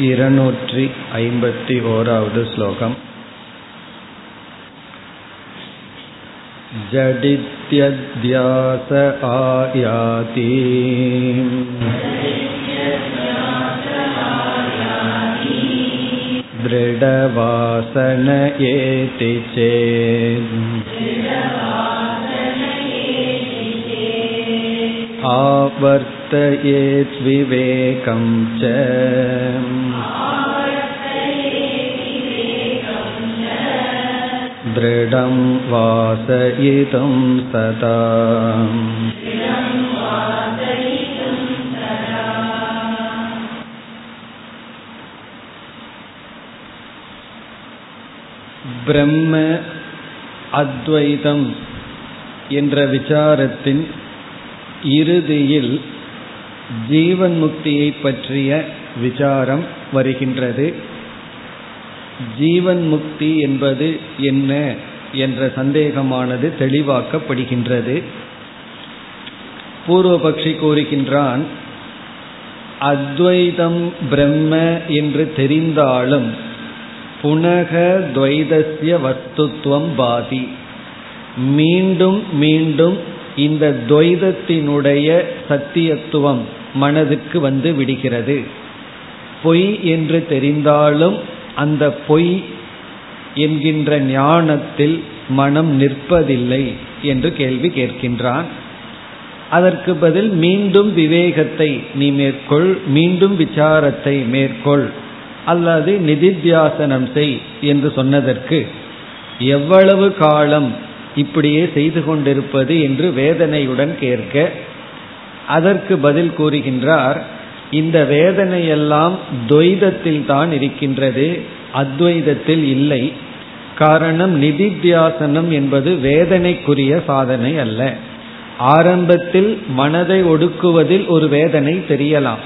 இருநூற்றி ஐம்பத்தி ओरावद् श्लोकम् जडित्यध्यास आयाति दृढवासन एति चेत् आवर्तयेद्विवेकं च दृढं वासयितुं सदा பிரம்ம அத்வைதம் என்ற விசாரத்தின் இறுதியில் ஜீவன் முக்தியை பற்றிய விசாரம் வருகின்றது. ஜீவன் முக்தி என்பது என்ன என்ற சந்தேகமானது தெளிவாக்கப்படுகின்றது. பூர்வபக்ஷி கூறுகின்றான் அத்வைதம் பிரம்ம என்று தெரிந்தாலும் புனக துவைதசிய வஸ்துத்துவம் பாதி. மீண்டும் மீண்டும் இந்த துவைதத்தினுடைய சத்தியத்துவம் மனதுக்கு வந்து விடுகிறது. பொய் என்று தெரிந்தாலும் அந்த பொய் என்கின்ற ஞானத்தில் மனம் நிற்பதில்லை என்று கேள்வி கேட்கின்றான். அதற்கு பதில் மீண்டும் விவேகத்தை நீ மேற்கொள் மீண்டும் விசாரத்தை மேற்கொள் அல்லது நிதித்தியாசனம் செய் என்று சொன்னதற்கு எவ்வளவு காலம் இப்படியே செய்து கொண்டிருப்பது என்று வேதனையுடன் கேட்க அதற்கு பதில் கூறுகின்றார் இந்த வேதனையெல்லாம் துவைதத்தில் தான் இருக்கின்றது. அத்வைதத்தில் இல்லை. காரணம் நிதித்தியாசனம் என்பது வேதனைக்குரிய சாதனை அல்ல. ஆரம்பத்தில் மனதை ஒடுக்குவதில் ஒரு வேதனை தெரியலாம்.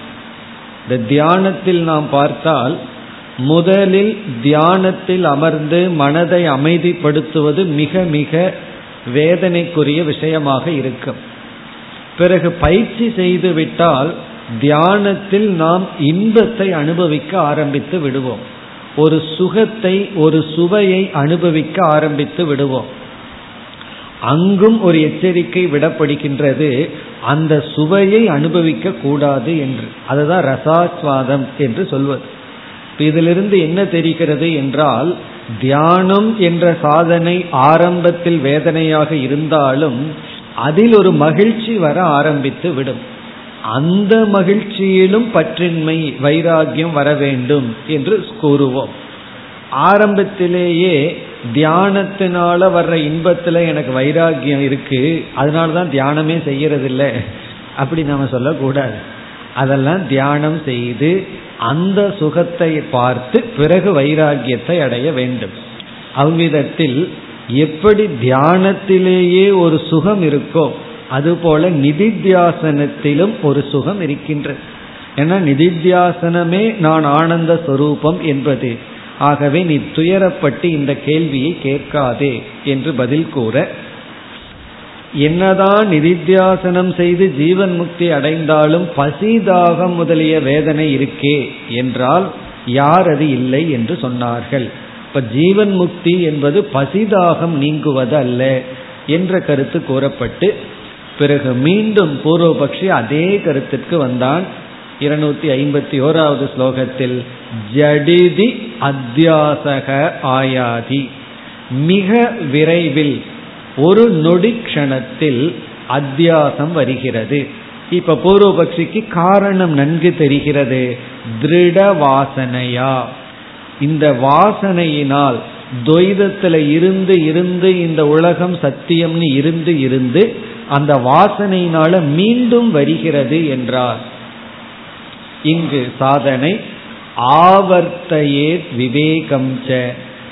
இந்த தியானத்தில் நாம் பார்த்தால் முதலில் தியானத்தில் அமர்ந்து மனதை அமைதிப்படுத்துவது மிக மிக வேதனைக்குரிய விஷயமாக இருக்கும். பிறகு பயிற்சி செய்து விட்டால் தியானத்தில் நாம் இன்பத்தை அனுபவிக்க ஆரம்பித்து விடுவோம். ஒரு சுகத்தை ஒரு சுவையை அனுபவிக்க ஆரம்பித்து விடுவோம். அங்கும் ஒரு எச்சரிக்கை விடப்படுகின்றது அந்த சுவையை அனுபவிக்க கூடாது என்று. அதுதான் ரசாஸ்வாதம் என்று சொல்வது. இதிலிருந்து என்ன தெரிகிறது என்றால் தியானம் என்ற சாதனை ஆரம்பத்தில் வேதனையாக இருந்தாலும் அதில் ஒரு மகிழ்ச்சி வர ஆரம்பித்து விடும். அந்த மகிழ்ச்சியிலும் பற்றின்மை வைராகியம் வர வேண்டும் என்று கூறுவோம். ஆரம்பத்திலேயே தியானத்தினால வர்ற இன்பத்துல எனக்கு வைராகியம் இருக்கு அதனால தான் தியானமே செய்யறதில்லை. அப்படி நாம சொல்லக்கூடாது. அதெல்லாம் தியானம் செய்து அந்த சுகத்தை பார்த்து பிறகு வைராகியத்தை அடைய வேண்டும். அவ்விதத்தில் எப்படி தியானத்திலேயே ஒரு சுகம் இருக்கோ அதுபோல நிதித்தியாசனத்திலும் ஒரு சுகம் இருக்கின்றது. ஏன்னா நிதித்தியாசனமே நான் ஆனந்த சொரூபம் என்பது. ஆகவே நீ துயரப்பட்டு இந்த கேள்வியை கேட்காதே என்று பதில் கூற என்னதான் நிதித்தியாசனம் செய்து ஜீவன் முக்தி அடைந்தாலும் பசிதாகம் முதலிய வேதனை இருக்கே என்றால் யார் அது இல்லை? என்று சொன்னார்கள். இப்ப ஜீவன் முக்தி என்பது பசிதாகம் நீங்குவது அல்ல என்ற கருத்து கூறப்பட்டு பிறகு மீண்டும் பூர்வபக்ஷி அதே கருத்திற்கு வந்தான். இருநூத்தி ஐம்பத்தி ஓராவது ஸ்லோகத்தில் ஜடிதி அத்தியாசக ஆயாதி. மிக விரைவில் ஒரு நொடி க்ஷணத்தில் அத்தியாசம் வருகிறது. இப்ப பூர்வபக்ஷிக்கு காரணம் நன்கு தெரிகிறது. திருட வாசனையா இந்த வாசனையினால் துவைதத்துல இருந்து இருந்து இந்த உலகம் சத்தியம்னு இருந்து இருந்து அந்த வாசனையினால மீண்டும் வருகிறது என்றார். இங்கு சாதனை ஆவர்த்தையே விவேகம் ச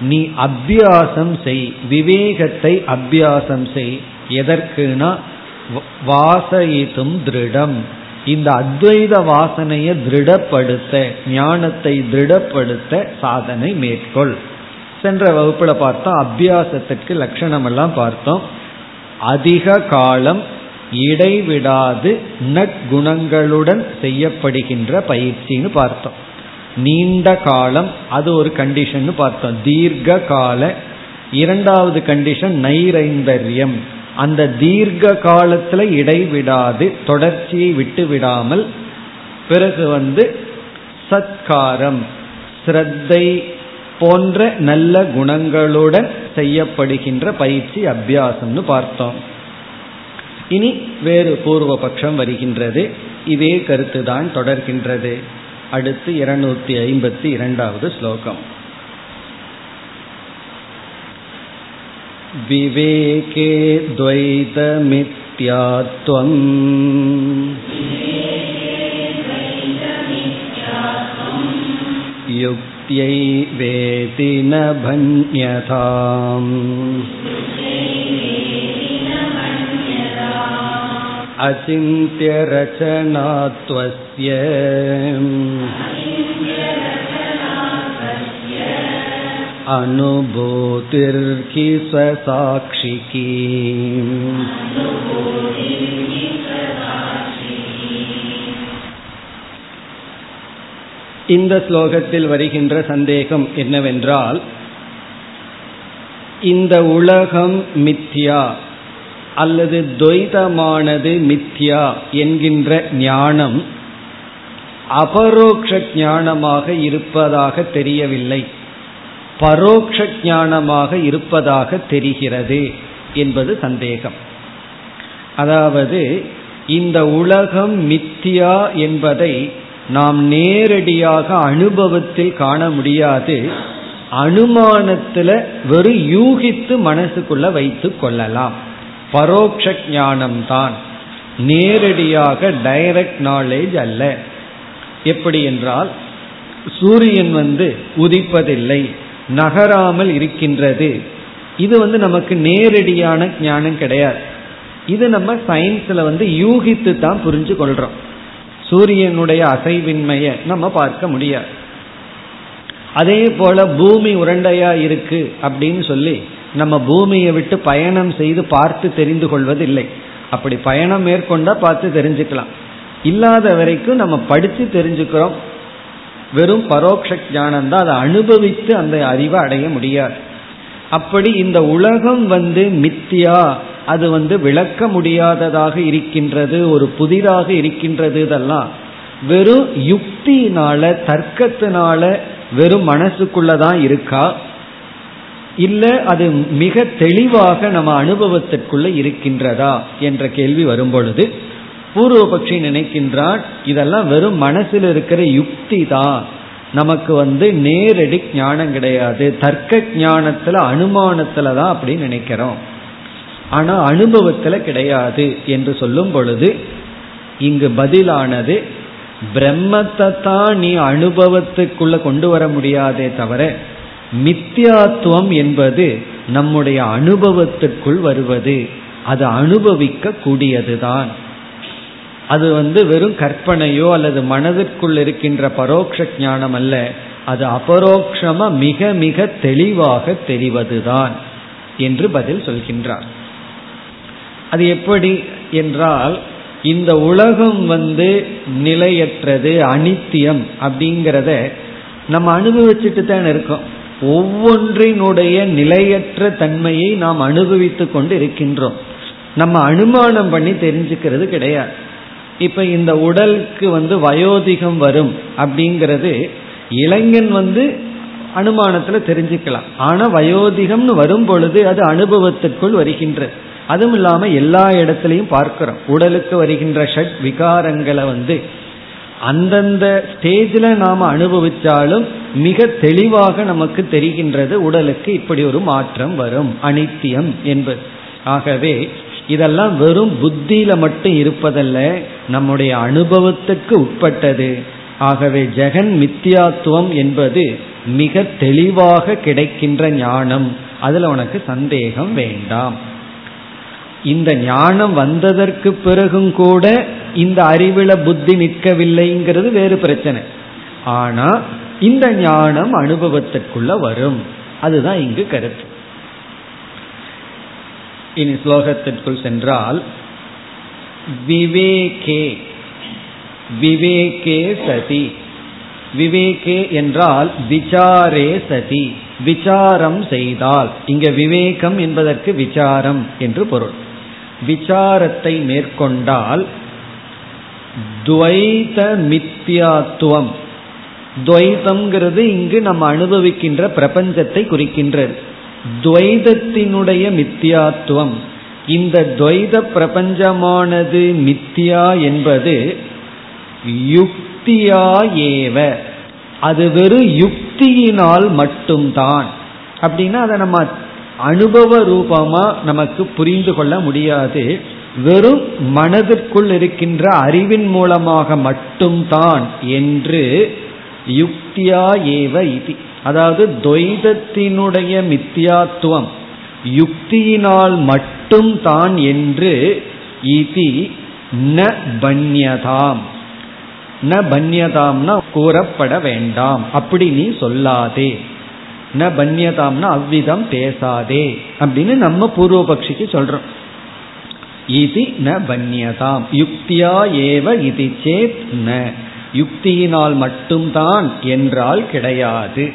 நீ அபியாசம் செய் விவேகத்தை அபியாசம் செய். எதற்குனா வாசயித்தும் திருடம். இந்த அத்வைத வாசனையை திருடப்படுத்த ஞானத்தை திருடப்படுத்த சாதனை மேற்கொள். சென்ற வகுப்புல பார்த்தோம் அபியாசத்திற்கு லட்சணம் எல்லாம் பார்த்தோம். அதிக காலம் இடைவிடாது நற்குணங்களுடன் செய்யப்படுகின்ற பயிற்சின்னு பார்த்தோம். நீண்ட காலம் அது ஒரு கண்டிஷன் பார்த்தோம். தீர்க்க கால இரண்டாவது கண்டிஷன் நைரைந்தர்யம். அந்த தீர்க்க காலத்துல இடைவிடாது தொடர்ச்சியை விட்டு விடாமல் பிறகு வந்து சத்காரம் ஸ்ரத்தை போன்ற நல்ல குணங்களுடன் செய்யப்படுகின்ற பயிற்சி அபியாசம்னு பார்த்தோம். இனி வேறு பூர்வ பட்சம் வருகின்றது. இதே கருத்து தான் தொடர்கின்றது. அடுத்து இருநூத்தி ஐம்பத்தி இரண்டாவது ஸ்லோகம். विवेके द्वैतमित्यात्वम् युक्त्यै वेति न भन्यताम् अचिन्त्यरचनात्वस्य அனுபூதிர்கி சாட்சிகி இந்த ஸ்லோகத்தில் வருகின்ற சந்தேகம் என்னவென்றால் இந்த உலகம் மித்யா அல்லது துவைதமானது மித்யா என்கின்ற ஞானம் அபரோக்ஷ ஞானமாக இருப்பதாக தெரியவில்லை. பரோக்ஷ ஞானமாக இருப்பதாக தெரிகிறது என்பது சந்தேகம். அதாவது இந்த உலகம் மித்தியா என்பதை நாம் நேரடியாக அனுபவத்தில் காண முடியாது. அனுமானத்தில் வெறும் யூகித்து மனசுக்குள்ள வைத்து கொள்ளலாம். பரோக்ஷ ஞானம்தான் நேரடியாக டைரக்ட் நாலேஜ் அல்ல. எப்படி என்றால் சூரியன் வந்து உதிப்பதில்லை. நகராமல் இருக்கின்றது. இது வந்து நமக்கு நேரடியான ஞானம் கிடையாது. இது நம்ம சயின்ஸ்ல வந்து யூகித்து தான் புரிஞ்சு கொள்றோம். சூரியனுடைய அசைவின்மையை நம்ம பார்க்க முடியாது. அதே போல பூமி உருண்டையா இருக்கு அப்படின்னு சொல்லி நம்ம பூமியை விட்டு பயணம் செய்து பார்த்து தெரிந்து கொள்வதில்லை. அப்படி பயணம் மேற்கொண்டா பார்த்து தெரிஞ்சுக்கலாம். இல்லாத வரைக்கும் நம்ம படித்து தெரிஞ்சுக்கிறோம். வெறும் பரோட்ச ஞானம் தான் அதை அனுபவித்து அந்த அறிவை அடைய முடியாது. அப்படி இந்த உலகம் வந்து மித்தியா அது வந்து விளக்க முடியாததாக இருக்கின்றது ஒரு புதிதாக இருக்கின்றது இதெல்லாம். வெறும் யுக்தினால தர்க்கத்தினால வெறும் மனசுக்குள்ளதான் இருக்கா? இல்ல அது மிக தெளிவாக நம்ம அனுபவத்திற்குள்ள இருக்கின்றதா? என்ற கேள்வி வரும்பொழுது பூர்வபக்ஷி நினைக்கின்றான் இதெல்லாம் வெறும் மனசில் இருக்கிற யுக்தி தான் நமக்கு வந்து நேரடி ஞானம் கிடையாது. தர்க்க ஞானத்துல அனுமானத்துல தான் அப்படி நினைக்கிறோம். ஆனா அனுபவத்துல கிடையாது என்று சொல்லும் பொழுது இங்கு பதிலானது பிரம்மத்தை தான் நீ அனுபவத்துக்குள்ள கொண்டு வர முடியாதே தவிர மித்தியாத்துவம் என்பது நம்முடைய அனுபவத்துக்குள் வருவது. அது அனுபவிக்க கூடியதுதான் அது வந்து வெறும் கற்பனையோ அல்லது மனதிற்குள் இருக்கின்ற பரோட்ச ஞானம் அல்ல. அது அபரோக்ஷமா மிக மிக தெளிவாக தெரிவதுதான் என்று பதில் சொல்கின்றார். அது எப்படி என்றால் இந்த உலகம் வந்து நிலையற்றது அனித்தியம் அப்படிங்கிறத நம்ம அனுபவிச்சுட்டு தான் இருக்கோம். ஒவ்வொன்றினுடைய நிலையற்ற தன்மையை நாம் அனுபவித்து கொண்டு இருக்கின்றோம். நம்ம அனுமானம் பண்ணி தெரிஞ்சுக்கிறது கிடையாது. இப்ப இந்த உடலுக்கு வந்து வயோதிகம் வரும் அப்படிங்கிறது இளைஞன் வந்து அனுமானத்துல தெரிஞ்சுக்கலாம். ஆனா வயோதிகம்னு வரும் பொழுது அது அனுபவத்திற்குள் வருகின்றது அதுவும் இல்லாம எல்லா இடத்துலையும் பார்க்கிறோம். உடலுக்கு வருகின்ற ஷட் விகாரங்களை வந்து அந்தந்த ஸ்டேஜில் நாம் அனுபவிச்சாலும் மிக தெளிவாக நமக்கு தெரிகின்றது உடலுக்கு இப்படி ஒரு மாற்றம் வரும் அனித்தியம் என்பது. ஆகவே இதெல்லாம் வெறும் புத்தியில மட்டும் இருப்பதல்ல நம்முடைய அனுபவத்துக்கு உட்பட்டது. ஆகவே ஜெகன் மித்தியாத்துவம் என்பது மிக தெளிவாக கிடைக்கின்ற ஞானம். அதுல உனக்கு சந்தேகம் வேண்டாம். இந்த ஞானம் வந்ததற்கு பிறகும் கூட இந்த அறிவில புத்தி நிற்கவில்லைங்கிறது வேறு பிரச்சனை. ஆனா இந்த ஞானம் அனுபவத்திற்குள்ள வரும். அதுதான் இங்கு கருத்து. இனி ஸ்லோகத்திற்குள் சென்றால் விவேகே விவேகே சதி விவேகே என்றால் விசாரே சதி விசாரம் செய்தால். இங்க விவேகம் என்பதற்கு விசாரம் என்று பொருள். விசாரத்தை மேற்கொண்டால் துவைத மித்யாத்துவம் துவைதம்ங்கிறது இங்கு நம்ம அனுபவிக்கின்ற பிரபஞ்சத்தை குறிக்கின்றது. துவைதத்தினுடைய மித்தியாத்துவம். இந்த துவைத பிரபஞ்சமானது மித்தியா என்பது யுக்தியா ஏவ அது வெறும் யுக்தியினால் மட்டும்தான். அப்படின்னா அதை நம்ம அனுபவ ரூபமா நமக்கு புரிந்து கொள்ள முடியாது. வெறும் மனதிற்குள் இருக்கின்ற அறிவின் மூலமாக மட்டும்தான் என்று யுக்தியா ஏவ இது. அதாவது துவைதத்தினுடைய மித்தியாத்துவம் யுக்தியினால் மட்டும் தான் என்று இதி ந பன்யதாம். ந பன்யதாம்னா கூறப்பட வேண்டாம். அப்படி நீ சொல்லாதே. ந பன்யதாம்னா அவ்விதம் பேசாதே அப்படின்னு நம்ம பூர்வபக்ஷிக்கு சொல்றோம். இது ந பன்யதாம். யுக்தியா ஏவ இது சேத் ந. யுக்தியினால் மட்டும்தான் என்றால் கிடையாது.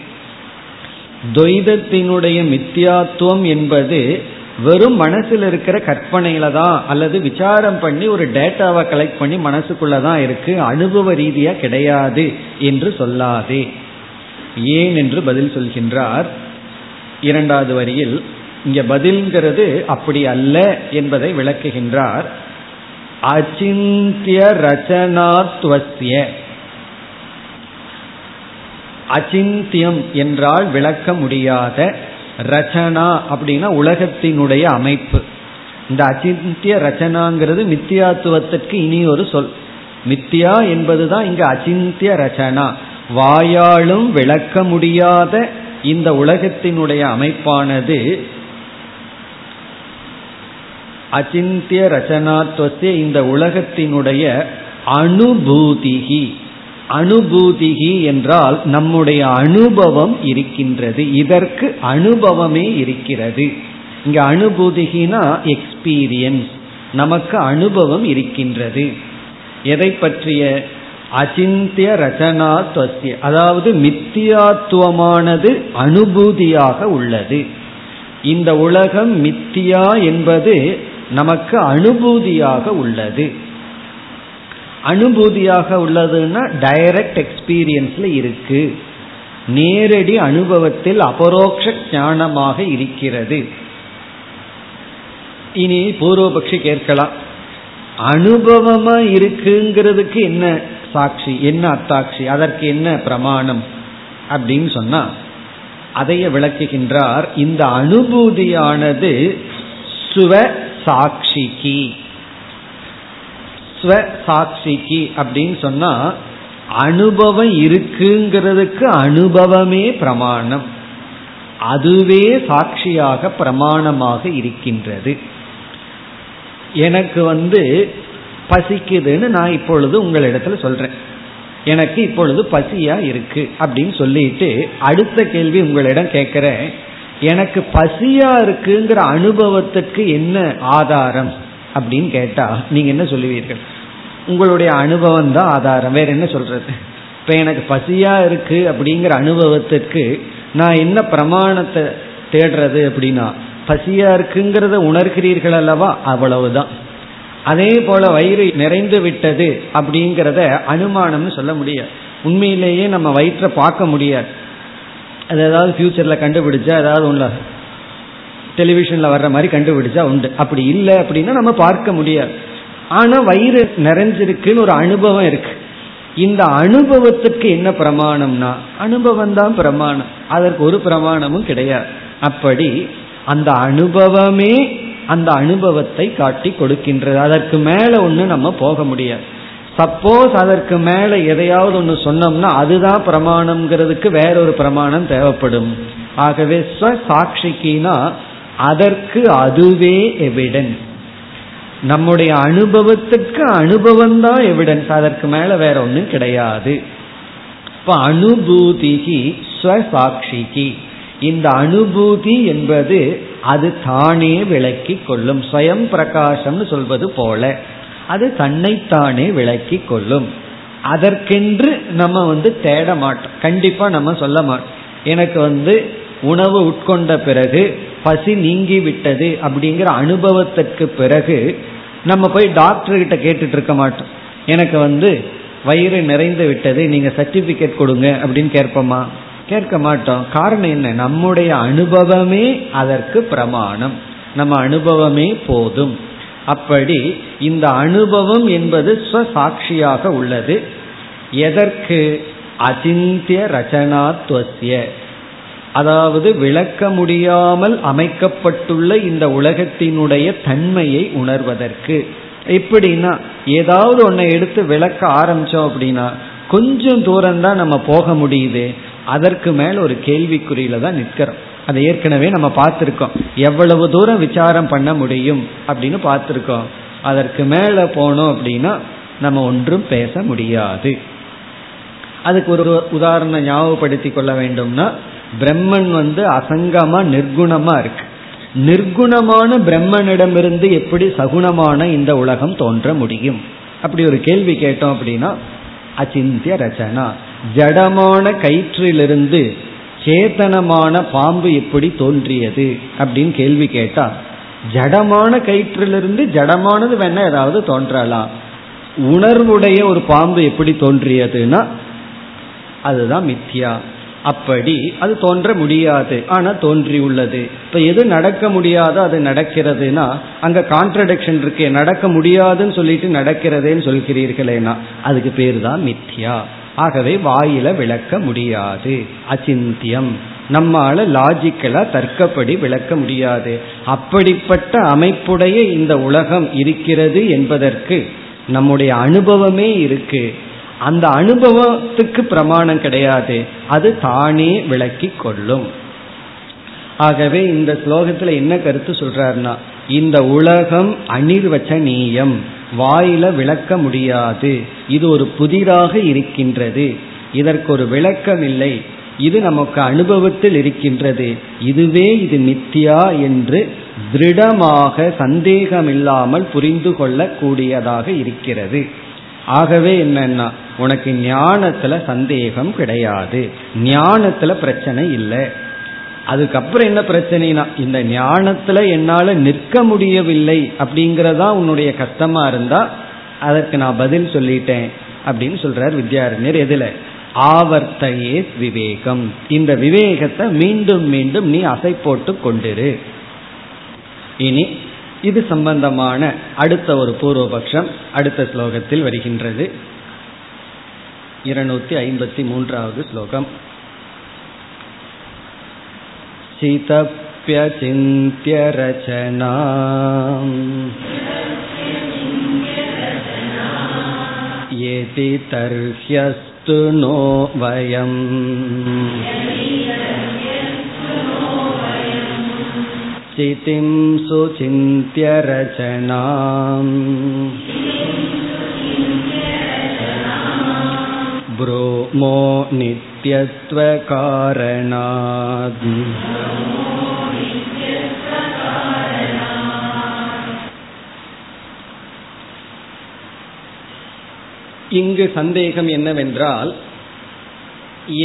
துவைதத்தினுடைய மித்தியாத்துவம் என்பது வெறும் மனசில் இருக்கிற கற்பனையில தான் அல்லது விசாரம் பண்ணி ஒரு டேட்டாவை கலெக்ட் பண்ணி மனசுக்குள்ள தான் இருக்கு அனுபவ ரீதியா கிடையாது என்று சொல்லாதே. ஏன் என்று பதில் சொல்கின்றார். இரண்டாவது வரியில் இங்க பதில்ங்கிறது அப்படி அல்ல என்பதை விளக்குகின்றார். அச்சிந்திய ரச்சனாத்வசிய அச்சிந்தியம் என்றால் விளக்க முடியாத ரச்சனா அப்படின்னா உலகத்தினுடைய அமைப்பு. இந்த அச்சிந்திய ரச்சனாங்கிறது மித்தியாத்துவத்திற்கு இனி ஒரு சொல். மித்தியா என்பதுதான் இங்க அச்சிந்திய ரச்சனா. வாயாலும் விளக்க முடியாத இந்த உலகத்தினுடைய அமைப்பானது அச்சிந்திய ரச்சனாத்வத்திய இந்த உலகத்தினுடைய அனுபூதிகி. அனுபூதிகி என்றால் நம்முடைய அனுபவம் இருக்கின்றது. இதற்கு அனுபவமே இருக்கிறது. இங்க அனுபூதிகினா எக்ஸ்பீரியன்ஸ் நமக்கு அனுபவம் இருக்கின்றது. எதை பற்றிய? அச்சிந்திய ரச்சனா துவசிய அதாவது மித்தியாத்துவமானது அனுபூதியாக உள்ளது. இந்த உலகம் மித்தியா என்பது நமக்கு அனுபூதியாக உள்ளது. அனுபூதியாக உள்ளதுன்னா டைரக்ட் எக்ஸ்பீரியன்ஸ்ல இருக்கு. நேரடி அனுபவத்தில் அபரோக்ஷ ஞானமாக இருக்கிறது. இனி பூர்வபக்ஷி கேட்கலாம். அனுபவமா இருக்குங்கிறதுக்கு என்ன சாட்சி? என்ன அத்தாட்சி? அதற்கு என்ன பிரமாணம்? அப்படின்னு சொன்னா அதைய விளக்குகின்றார். இந்த அனுபூதியானது சுவ சாட்சிக்கு. ஸ்வ சாட்சிக்கு அப்படின்னு சொன்னா அனுபவம் இருக்குங்கிறதுக்கு அனுபவமே பிரமாணம். அதுவே சாட்சியாக பிரமாணமாக இருக்கின்றது. எனக்கு வந்து பசிக்குதுன்னு நான் இப்பொழுது உங்களிடத்துல சொல்றேன். எனக்கு இப்பொழுது பசியா இருக்கு அப்படின்னு சொல்லிட்டு அடுத்த கேள்வி உங்களிடம் கேட்கிறேன். எனக்கு பசியா இருக்குங்கிற அனுபவத்துக்கு என்ன ஆதாரம் அப்படின்னு கேட்டா நீங்க என்ன சொல்லுவீர்கள்? உங்களுடைய அனுபவம் தான் ஆதாரம். வேற என்ன சொல்றது? இப்ப எனக்கு பசியா இருக்கு அப்படிங்கிற அனுபவத்திற்கு நான் என்ன பிரமாணத்தை தேடுறது அப்படின்னா பசியா இருக்குங்கிறத உணர்கிறீர்கள் அல்லவா? அவ்வளவுதான். அதே போல வயிறு நிறைந்து விட்டது அப்படிங்கிறத அனுமானம்னு சொல்ல முடியாது. உண்மையிலேயே நம்ம வயிற்றை பார்க்க முடியாது. அது ஏதாவது ஃபியூச்சர்ல கண்டுபிடிச்சா ஏதாவது ஒன்று டெலிவிஷன்ல வர்ற மாதிரி கண்டுபிடிச்சா உண்டு. அப்படி இல்லை அப்படின்னா நம்ம பார்க்க முடியாது. ஆனா வயிறு நிறைஞ்சிருக்குன்னு ஒரு அனுபவம் இருக்கு. இந்த அனுபவத்துக்கு என்ன பிரமாணம்னா அனுபவம் தான் பிரமாணம். அதற்கு ஒரு பிரமாணமும் கிடையாது. அப்படி அந்த அனுபவமே அந்த அனுபவத்தை காட்டி கொடுக்கின்றது. அதற்கு மேல ஒன்று நம்ம போக முடியாது. சப்போஸ் அதற்கு மேல எதையாவது ஒன்று சொன்னோம்னா அதுதான் பிரமாணம்ங்கிறதுக்கு வேறொரு பிரமாணம் தேவைப்படும். ஆகவே சாட்சிக்குனா அதற்கு அதுவே எவிடன்ஸ் நம்முடைய அனுபவத்துக்கு அனுபவம் தான் எவிடன்ஸ் அதற்கு மேல வேற ஒன்றும் கிடையாது. இப்ப அனுபூதிகி ஸ்வசாட்சிகி. இந்த அனுபூதி என்பது அது தானே விளக்கி கொள்ளும். ஸ்வயம் பிரகாசம்னு சொல்வது போல அது தன்னைத்தானே விளக்கி கொள்ளும். அதற்கென்று நம்ம வந்து தேட மாட்டோம் கண்டிப்பா நம்ம சொல்ல மாட்டோம். எனக்கு வந்து உணவு உட்கொண்ட பிறகு பசி நீங்கி விட்டது அப்படிங்கிற அனுபவத்திற்கு பிறகு நம்ம போய் டாக்டர் கிட்ட கேட்டுட்டு இருக்க மாட்டோம். எனக்கு வந்து வயிறு நிறைந்து விட்டது நீங்க சர்டிபிகேட் கொடுங்க அப்படின்னு கேட்போமா? கேட்க மாட்டோம். காரணம் என்ன? நம்முடைய அனுபவமே அதற்கு பிரமாணம். நம்ம அனுபவமே போதும். அப்படி இந்த அனுபவம் என்பது ஸ்வசாட்சியாக உள்ளது. எதற்கு? அசிந்திய ரச்சனாத்வசிய அதாவது விளக்க முடியாமல் அமைக்கப்பட்டுள்ள இந்த உலகத்தினுடைய தன்மையை உணர்வதற்கு. எப்படின்னா ஏதாவது ஒன்றை எடுத்து விளக்க ஆரம்பிச்சோம் அப்படின்னா கொஞ்சம் தூரம் தான் நம்ம போக முடியுது. அதற்கு மேல் ஒரு கேள்விக்குறியில தான் நிற்கிறோம். அதை ஏற்கனவே நம்ம பார்த்துருக்கோம். எவ்வளவு தூரம் விசாரம் பண்ண முடியும் அப்படின்னு பார்த்துருக்கோம். அதற்கு மேலே போனோம் அப்படின்னா நம்ம ஒன்றும் பேச முடியாது. அதுக்கு ஒரு உதாரணம் ஞாபகப்படுத்தி கொள்ள வேண்டும்னா பிரம்மன் வந்து அசங்கமா நிர்குணமா இருக்கு. நிர்குணமான பிரம்மனிடமிருந்து எப்படி சகுணமான இந்த உலகம் தோன்ற முடியும்? அப்படி ஒரு கேள்வி கேட்டோம் அப்படின்னா அச்சிந்திய ரச்சனா ஜடமான கயிற்றிலிருந்து சேத்தனமான பாம்பு எப்படி தோன்றியது? அப்படின்னு கேள்வி கேட்டா ஜடமான கயிற்றிலிருந்து ஜடமானது வேணா ஏதாவது தோன்றலாம். உணர்வுடைய ஒரு பாம்பு எப்படி தோன்றியதுன்னா அதுதான் மித்யா. அப்படி அது தோன்ற முடியாது. ஆனா தோன்றியுள்ளது. இப்ப எது நடக்க முடியாதோ அது நடக்கிறதுனா அங்க கான்ட்ரடிக்ஷன் இருக்கு நடக்க முடியாதுன்னு சொல்லிட்டு நடக்கிறதேன்னு சொல்கிறீர்களேனா அதுக்கு பேர் தான் மித்யா. ஆகவே வாயில விளக்க முடியாது. அச்சிந்தியம். நம்மால லாஜிக்கலா தர்க்கப்படி விளக்க முடியாது. அப்படிப்பட்ட அமைப்புடைய இந்த உலகம் இருக்கிறது என்பதற்கு நம்முடைய அனுபவமே இருக்கு. அந்த அனுபவத்துக்கு பிரமாணம் கிடையாது. அது தானே விளக்கி கொள்ளும். ஆகவே இந்த ஸ்லோகத்துல என்ன கருத்து சொல்றாருன்னா இந்த உலகம் அனிர்வச்சனீயம் வாயில விளக்க முடியாது. இது ஒரு புதிராக இருக்கின்றது. இதற்கு ஒரு விளக்கம் இல்லை. இது நமக்கு அனுபவத்தில் இருக்கின்றது. இதுவே இது நித்யா என்று திருடமாக சந்தேகமில்லாமல் புரிந்து கொள்ளக்கூடியதாக இருக்கிறது. ஆகவே என்னன்னா உனக்கு ஞானத்துல சந்தேகம் கிடையாது. ஞானத்துல பிரச்சனை இல்லை. அதுக்கப்புறம் என்ன பிரச்சனைனா இந்த ஞானத்துல என்னால நிற்க முடியவில்லை அப்படிங்கறதா உன்னுடைய கஷ்டமா இருந்தா அதற்கு நான் பதில் சொல்லிட்டேன் அப்படின்னு சொல்றார் வித்யாரண்யர். எதுல? ஆவர்த்தையே விவேகம். இந்த விவேகத்தை மீண்டும் மீண்டும் நீ அசை போட்டு கொண்டிரு. இனி இது சம்பந்தமான அடுத்த ஒரு பூர்வபக்ஷம் அடுத்த ஸ்லோகத்தில் வருகின்றது இருநூத்தி ஐம்பத்தி மூன்றாவது ஸ்லோகம் चितप्यचिन्त्य रचना यदि तर्ह्यस्तु नो वयम् चितिं सुचिन्त्य रचनाम् ब्रूमो नित्यत्वकारणात् இங்கு சந்தேகம் என்னவென்றால்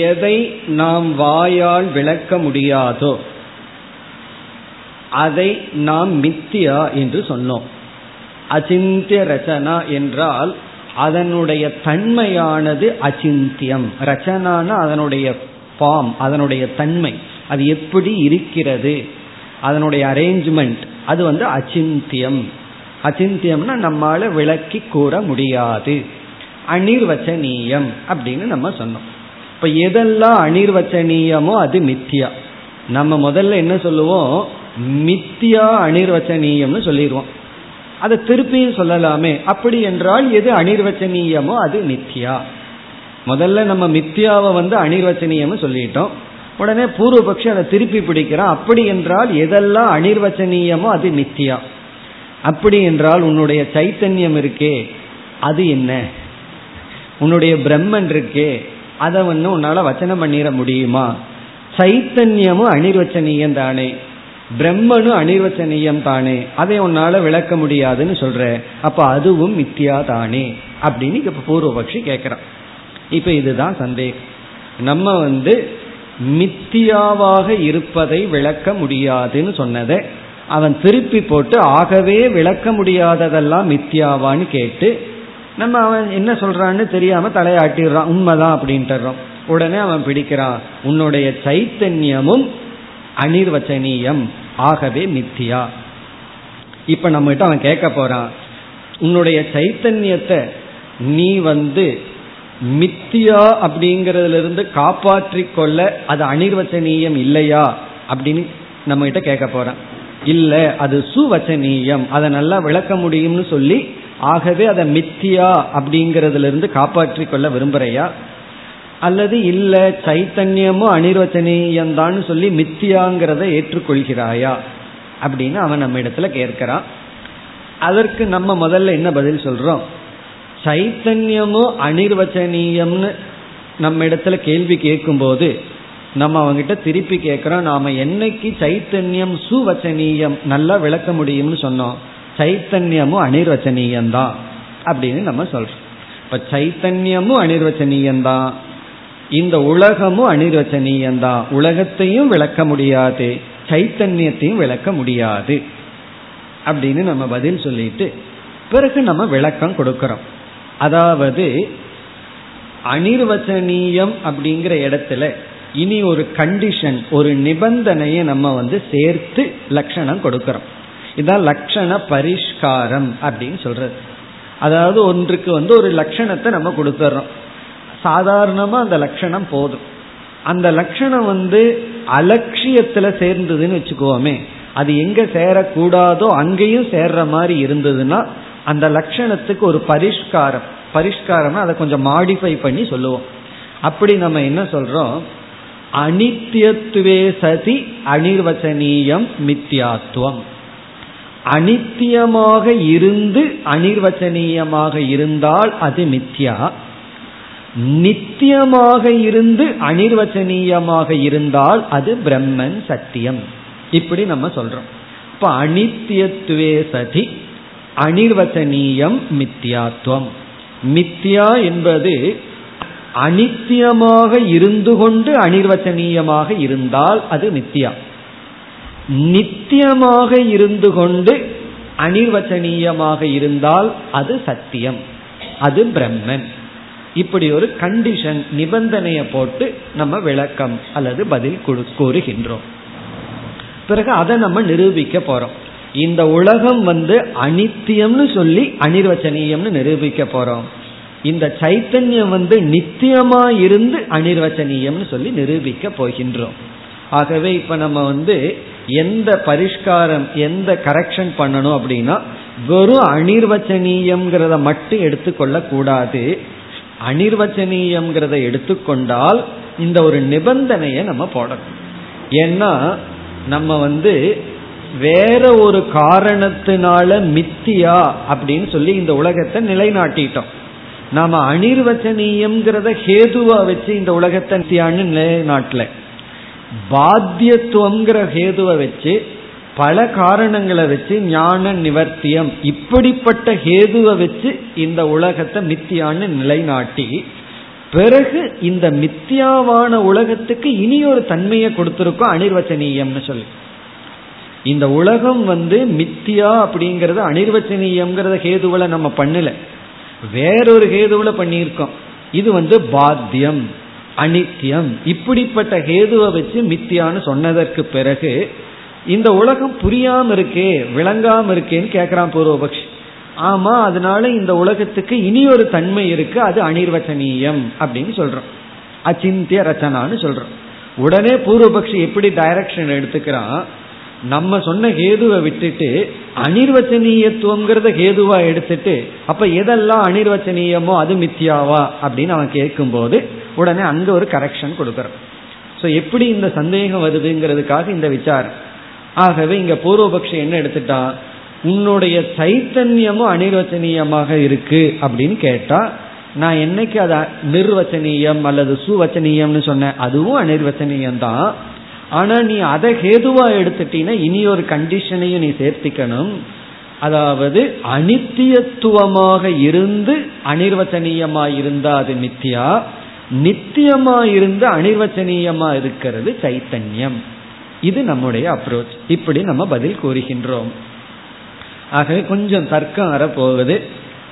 எதை நாம் வாயால் விளக்க முடியாதோ அதை நாம் மித்தியா என்று சொன்னோம். அச்சிந்திய ரச்சனா என்றால் அதனுடைய தன்மையானது அச்சிந்தியம். ரச்சனான அதனுடைய ஃபார்ம் அதனுடைய தன்மை. அது எப்படி இருக்கிறது? அதனுடைய அரேஞ்ச்மெண்ட் அது வந்து அச்சிந்தியம். அச்சிந்தியம்னா நம்மால விளக்கி கூற முடியாது. அனிர்வச்சனீயம் அப்படின்னு நம்ம சொன்னோம். இப்ப எதெல்லாம் அனிர்வச்சனீயமோ அது மித்தியா. நம்ம முதல்ல என்ன சொல்லுவோம்? மித்தியா அனிர்வச்சனீயம்னு சொல்லிடுவோம் அதை திருப்பியும் சொல்லலாமே. அப்படி என்றால் எது அனிர்வச்சனீயமோ அது மித்தியா. முதல்ல நம்ம மித்தியாவை வந்து அனிர்வச்சனீயம்னு சொல்லிட்டோம். உடனே பூர்வபக்ஷி அதை திருப்பி பிடிக்கிறான். அப்படி என்றால் எதெல்லாம் அனிர்வச்சனீயமோ அது மித்தியா. அப்படி என்றால் உன்னுடைய சைத்தன்யம் இருக்கே அது என்ன? உன்னுடைய பிரம்மன் இருக்கே அதை வந்து உன்னால வச்சனம் பண்ணிட முடியுமா? சைத்தன்யமும் அனிர்வச்சனீயம் தானே பிரம்மனு அனிர்வச்சனீயம் தானே. அதை உன்னால விளக்க முடியாதுன்னு சொல்ற. அப்ப அதுவும் மித்தியா தானே. அப்படின்னு இப்ப பூர்வபக்ஷி கேட்கிறான் இப்ப இதுதான் சந்தேகம். நம்ம வந்து மித்தியாவாக இருப்பதை விளக்க முடியாதுன்னு சொன்னதை அவன் திருப்பி போட்டு ஆகவே விளக்க முடியாததெல்லாம் மித்தியாவான்னு கேட்டு நம்ம அவன் என்ன சொல்றான்னு தெரியாம தலையாட்டிடுறான். உண்மைதான் அப்படின்ட்டுறோம் உடனே அவன் பிடிக்கிறான். உன்னுடைய சைத்தன்யமும் அனிர்வச்சனீயம். ஆகவே மித்தியா. இப்ப நம்ம கிட்ட அவன் கேட்க போறான் உன்னுடைய சைத்தன்யத்தை நீ வந்து மித்தியா அப்படிங்கறதுல இருந்து காப்பாற்றி கொள்ள அது அனிர்வச்சனீயம் இல்லையா? அப்படின்னு நம்ம கிட்ட கேட்க போறான். இல்ல அது சுவச்சனீயம். அதை நல்லா விளக்க முடியும்னு சொல்லி ஆகவே அதை மித்தியா அப்படிங்கறதுல இருந்து காப்பாற்றி கொள்ள விரும்புறையா? அல்லது இல்ல சைத்தன்யமும் அனிர்வச்சனீயம்தான் சொல்லி மித்தியாங்கிறத ஏற்றுக்கொள்கிறாயா? அப்படின்னு அவன் நம்ம இடத்துல கேட்கிறான். அதற்கு நம்ம முதல்ல என்ன பதில் சொல்றோம்? சைத்தன்யமும் அனிர்வச்சனீயம்னு நம்ம இடத்துல கேள்வி கேட்கும்போது நம்ம அவங்ககிட்ட திருப்பி கேட்கிறோம் நாம என்னைக்கு சைத்தன்யம் சுவச்சனீயம் நல்லா விளக்க முடியும்னு சொன்னோம் சைத்தன்யமும் அனிர்வச்சனீயம் தான் அப்படின்னு நம்ம சொல்றோம். இப்ப சைத்தன்யமும் அனிர்வச்சனீயம் தான் இந்த உலகமும் அனிர்வச்சனீயம் தான் உலகத்தையும் விளக்க முடியாது. சைத்தன்யத்தையும் விளக்க முடியாது. அப்படின்னு நம்ம பதில் சொல்லிட்டு பிறகு நம்ம விளக்கம் கொடுக்கிறோம். அதாவது அனிர்வச்சனீயம் அப்படிங்கிற இடத்துல இனி ஒரு கண்டிஷன் ஒரு நிபந்தனையை நம்ம வந்து சேர்த்து லட்சணம் கொடுக்கிறோம். இதான் லட்சண பரிஷ்காரம் அப்படின்னு சொல்றது. அதாவது ஒன்றுக்கு வந்து ஒரு லட்சணத்தை நம்ம கொடுத்துட்றோம் சாதாரணமா அந்த லட்சணம் போதும். அந்த லட்சணம் வந்து அலட்சியத்துல சேர்ந்ததுன்னு வச்சுக்கோமே அது எங்க சேரக்கூடாதோ அங்கேயும் சேர்ற மாதிரி இருந்ததுன்னா அந்த லட்சணத்துக்கு ஒரு பரிஷ்காரம் பரிஷ்காரம்னா அதை கொஞ்சம் மாடிஃபை பண்ணி சொல்லுவோம். அப்படி நம்ம என்ன சொல்றோம்? அனித்தியத்துவே சதி அனிர்வச்சனீயம் மித்யாத்துவம் அனித்தியமாக இருந்து அனிர்வச்சனீயமாக இருந்தால் அது மித்யா. நித்தியமாக இருந்து அனிர்வச்சனீயமாக இருந்தால் அது பிரம்மன் சத்தியம். இப்படி நம்ம சொல்றோம். இப்ப அனித்தியத்துவே சதி அனிர்வச்சனீயம் மித்தியாத்துவம் மித்யா என்பது அனித்தியமாக இருந்து கொண்டு அனிர்வச்சனீயமாக இருந்தால் அது மித்தியா. நித்தியமாக இருந்து கொண்டு அனிர்வச்சனீயமாக இருந்தால் அது சத்தியம். அது பிரம்மன். இப்படி ஒரு கண்டிஷன் நிபந்தனையை போட்டு நம்ம விளக்கம் அல்லது பதில் கூறுகின்றோம். பிறகு அதை நம்ம நிரூபிக்க போறோம். இந்த உலகம் வந்து அனித்தியம்னு சொல்லி அனிர்வச்சனீயம்னு நிரூபிக்க போறோம். இந்த சைத்தன்யம் வந்து நித்தியமா இருந்து அனிர்வச்சனீயம்னு சொல்லி நிரூபிக்க போகின்றோம். ஆகவே இப்ப நம்ம வந்து எந்த பரிஷ்காரம் எந்த கரெக்ஷன் பண்ணணும் அப்படின்னா வெறும் அனிர்வச்சனீயம்ங்கிறத மட்டும் எடுத்துக்கொள்ள கூடாது அனிர்வச்சனீயம்ங்கிறத எடுத்துக்கொண்டால் இந்த ஒரு நிபந்தனையை நம்ம போடணும். ஏன்னா நம்ம வந்து வேற ஒரு காரணத்தினால மித்தியா அப்படின்னு சொல்லி இந்த உலகத்தை நிலைநாட்டிட்டோம். நாம அனிர்வச்சனீயம்ங்கிறத ஹேதுவா வச்சு இந்த உலகத்தை நிலைநாட்டல. பாத்தியத்துவங்கிற ஹேதுவை வச்சு பல காரணங்களை வச்சு ஞான நிவர்த்தியம் இப்படிப்பட்ட ஹேதுவை வச்சு இந்த உலகத்தை மித்தியான்னு நிலைநாட்டி பிறகு இந்த மித்தியாவான உலகத்துக்கு இனி ஒரு தன்மையை கொடுத்திருக்கோம் அனிர்வச்சனீயம்னு சொல்லி. இந்த உலகம் வந்து மித்தியா அப்படிங்கறது அனிர்வச்சனீயம்ங்கிறத ஹேதுவில நம்ம பண்ணல. வேறொரு ஹேதுவில பண்ணியிருக்கோம். இது வந்து பாத்தியம் அனித்தியம். இப்படிப்பட்ட ஹேதுவை வச்சு மித்தியான்னு சொன்னதற்கு பிறகு இந்த உலகம் புரியாம இருக்கே விளங்காம இருக்கேன்னு கேட்கிறான் பூர்வபக்ஷி. ஆமா அதனால இந்த உலகத்துக்கு இனி ஒரு தன்மை இருக்கு அது அனிர்வச்சனீயம் அப்படின்னு சொல்றோம். அச்சிந்திய ரச்சனான்னு சொல்றோம். உடனே பூர்வபக்ஷி எப்படி டைரக்ஷன் எடுத்துக்கிறான்? நம்ம சொன்ன ஹேதுவை விட்டுட்டு அனிர்வச்சனீயத்துவங்கிறத ஹேதுவா எடுத்துட்டு அப்ப எதெல்லாம் அனிர்வச்சனீயமோ அது மித்தியாவா அப்படின்னு அவன் கேட்கும்போது உடனே அங்க ஒரு கரெக்ஷன் கொடுக்கறான். ஸோ எப்படி இந்த சந்தேகம் வருதுங்கிறதுக்காக இந்த விசாரம். ஆகவே இங்க பூர்வபக்ஷம் என்ன எடுத்துட்டா உன்னுடைய சைத்தன்யமும் அனிர்வச்சனீயமாக இருக்கு அப்படின்னு கேட்டா நான் என்னைக்கு அதை நிர்வச்சனீயம் அல்லது சுவச்சனீயம்னு சொன்னேன் அதுவும் அனிர்வச்சனீயம் தான் ஆனா நீ அதை ஹேதுவா எடுத்துட்டீங்கன்னா இனி ஒரு கண்டிஷனையும் நீ சேர்த்திக்கணும். அதாவது அனித்தியத்துவமாக இருந்து அனிர்வச்சனீயமா இருந்தா அது நித்தியா நித்தியமா இருந்து அனிர்வச்சனீயமா இருக்கிறது சைத்தன்யம். இது நம்முடைய அப்ரோச் இப்படி நம்ம பதில் கூறுகின்றோம். ஆகவே கொஞ்சம் தர்க்கம் வரப்போகுது.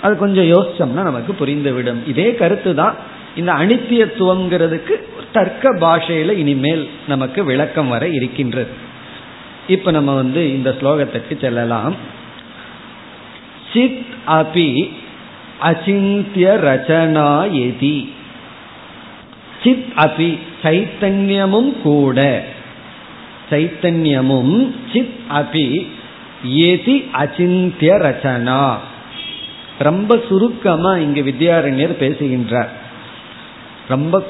அது கொஞ்சம் யோசிச்சோம்னா நமக்கு புரிந்துவிடும். இதே கருத்து தான் இந்த அனித்தியத்துவங்கிறதுக்கு தர்க்க பாஷையில இனிமேல் நமக்கு விளக்கம் வர இருக்கின்றது. இப்ப நம்ம வந்து இந்த ஸ்லோகத்திற்கு செல்லலாம். சித் அபி அச்சிந்திய ரச்சனா எதி சித் அபி சைத்தன்யமும் கூட சைத்தன்யமும் சித் அபி ஏதி அச்சிந்திய ரச்சனா. ரொம்ப சுருக்கமா இங்கு வித்யாரண்யர் பேசுகின்றார். ரொம்ப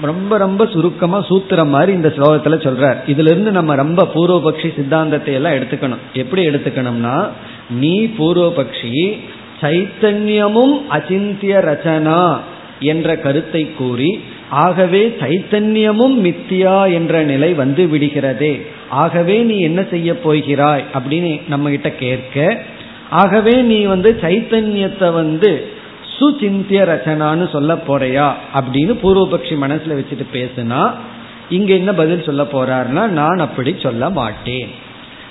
ரொம்ப ரொம்ப சுருக்கமா சூத்திரம் மாதிரி இந்த ஸ்லோகத்துல சொல்றார். இதுல இருந்து நம்ம ரொம்ப பூர்வபக்ஷி சித்தாந்தத்தை எல்லாம் எடுத்துக்கணும். எப்படி எடுத்துக்கணும்னா நீ பூர்வபக்ஷி சைத்தன்யமும் அச்சிந்திய ரச்சனா என்ற கருத்தை கூறி ஆகவே சைத்தன்யமும் மித்தியா என்ற நிலை வந்து விடுகிறதே. ஆகவே நீ என்ன செய்ய போகிறாய் அப்படின்னு நம்ம கிட்ட கேட்க ஆகவே நீ வந்து சைத்தன்யத்தை வந்து சுச்சிந்திய ரச்சனான்னு சொல்ல போறையா அப்படின்னு பூர்வபக்ஷி மனசுல வச்சுட்டு பேசுனா இங்க என்ன பதில் சொல்ல போறாருன்னா நான் அப்படி சொல்ல மாட்டேன்.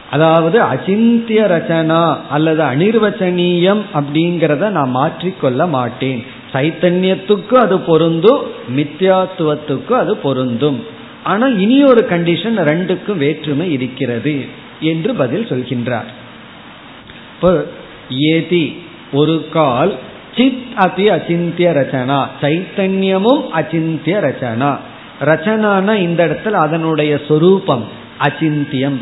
அதாவது அச்சிந்திய ரச்சனா அல்லது அனிர்வச்சனீயம் அப்படிங்கிறத நான் மாற்றிக்கொள்ள மாட்டேன். சைத்தன்யத்துக்கும் அது பொருந்தும் மித்யாத்துவத்துக்கும் அது பொருந்தும். ஆனால் இனி ஒரு கண்டிஷன் ரெண்டுக்கும் வேற்றுமை இருக்கிறது என்று பதில் சொல்கின்றார். ஏதி ஒரு கால் சித் அதி அச்சிந்திய ரச்சனா சைத்தன்யமும் அச்சிந்திய ரச்சனா. ரச்சனானா இந்த இடத்துல அதனுடைய சொரூபம் அச்சிந்தியம்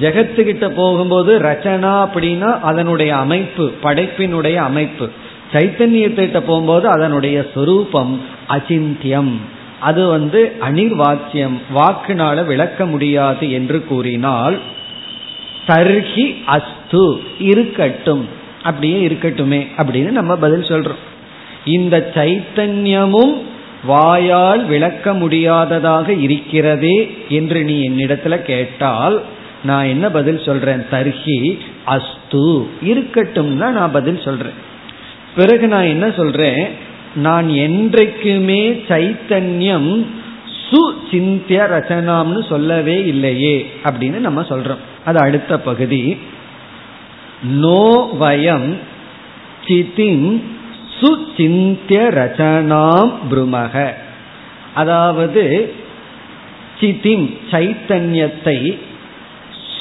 ஜெகத்துக்கிட்ட போகும்போது ரச்சனா அப்படின்னா அதனுடைய அமைப்பு படைப்பினுடைய அமைப்பு. சைத்தன்யத்திட்ட போகும்போது அதனுடைய சொரூபம் அச்சிந்தியம். அது வந்து அனிர்வாச்சியம் வாக்குனால விளக்க முடியாது என்று கூறினால் தர்கி அஸ்து இருக்கட்டும் அப்படியே இருக்கட்டுமே அப்படின்னு நம்ம பதில் சொல்றோம். இந்த சைத்தன்யமும் வாயால் விளக்க முடியாததாக இருக்கிறதே என்று நீ என்னிடத்துல கேட்டால் நான் என்ன பதில் சொல்றேன்? தர்ஹி அஸ்து இருக்கட்டும் தான் நான் பதில் சொல்றேன். பிறகு நான் என்ன சொல்றேன்? நான் என்றைக்குமே சைத்தன்யம் சுச்சிந்திய ரச்சனாம்னு சொல்லவே இல்லையே அப்படின்னு நம்ம சொல்றோம். அது அடுத்த பகுதி. நோ வயம் சிதிம் சுச்சிந்திய ரச்சனாம் புருமக. அதாவது சிதிம் சைத்தன்யத்தை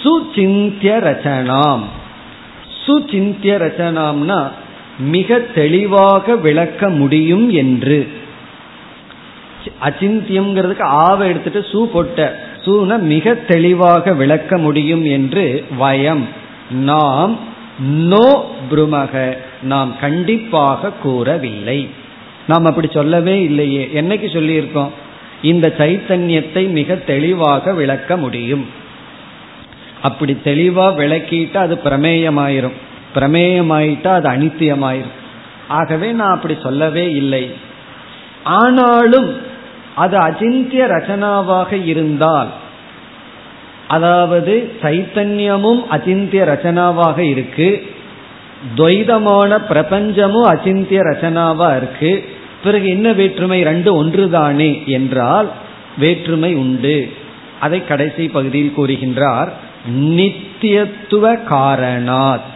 சுச்சிந்திய ரச்சனாம் சுசிந்திய ரச்சனாம்னா மிக தெளிவாக விளக்க முடியும் என்று. அச்சிந்தியம்ங்கிறதுக்கு ஆவை எடுத்துட்டு சூ பொட்ட. சூன மிக தெளிவாக விளக்க முடியும் என்று வயம். நாம் நோ புருமக. நாம் கண்டிப்பாக கூறவில்லை. நாம் அப்படி சொல்லவே இல்லையே. என்னைக்கு சொல்லியிருக்கோம்? இந்த சைத்தன்யத்தை மிக தெளிவாக விளக்க முடியும். அப்படி தெளிவா விளக்கிட்டு அது பிரமேயமாயிரும். பிரமேயமாயிட்டா அது அனித்தியமாயிரும். ஆகவே நான் அப்படி சொல்லவே இல்லை. ஆனாலும் அது அஜிந்திய ரச்சனாவாக இருந்தால் அதாவது சைத்தன்யமும் அச்சிந்திய ரச்சனாவாக இருக்கு துவைதமான பிரபஞ்சமும் அச்சிந்திய ரச்சனாவா இருக்கு பிறகு என்ன வேற்றுமை ரெண்டு ஒன்றுதானே என்றால் வேற்றுமை உண்டு. அதை கடைசி பகுதியில் கூறுகின்றார் நித்தியத்துவ காரணாத்.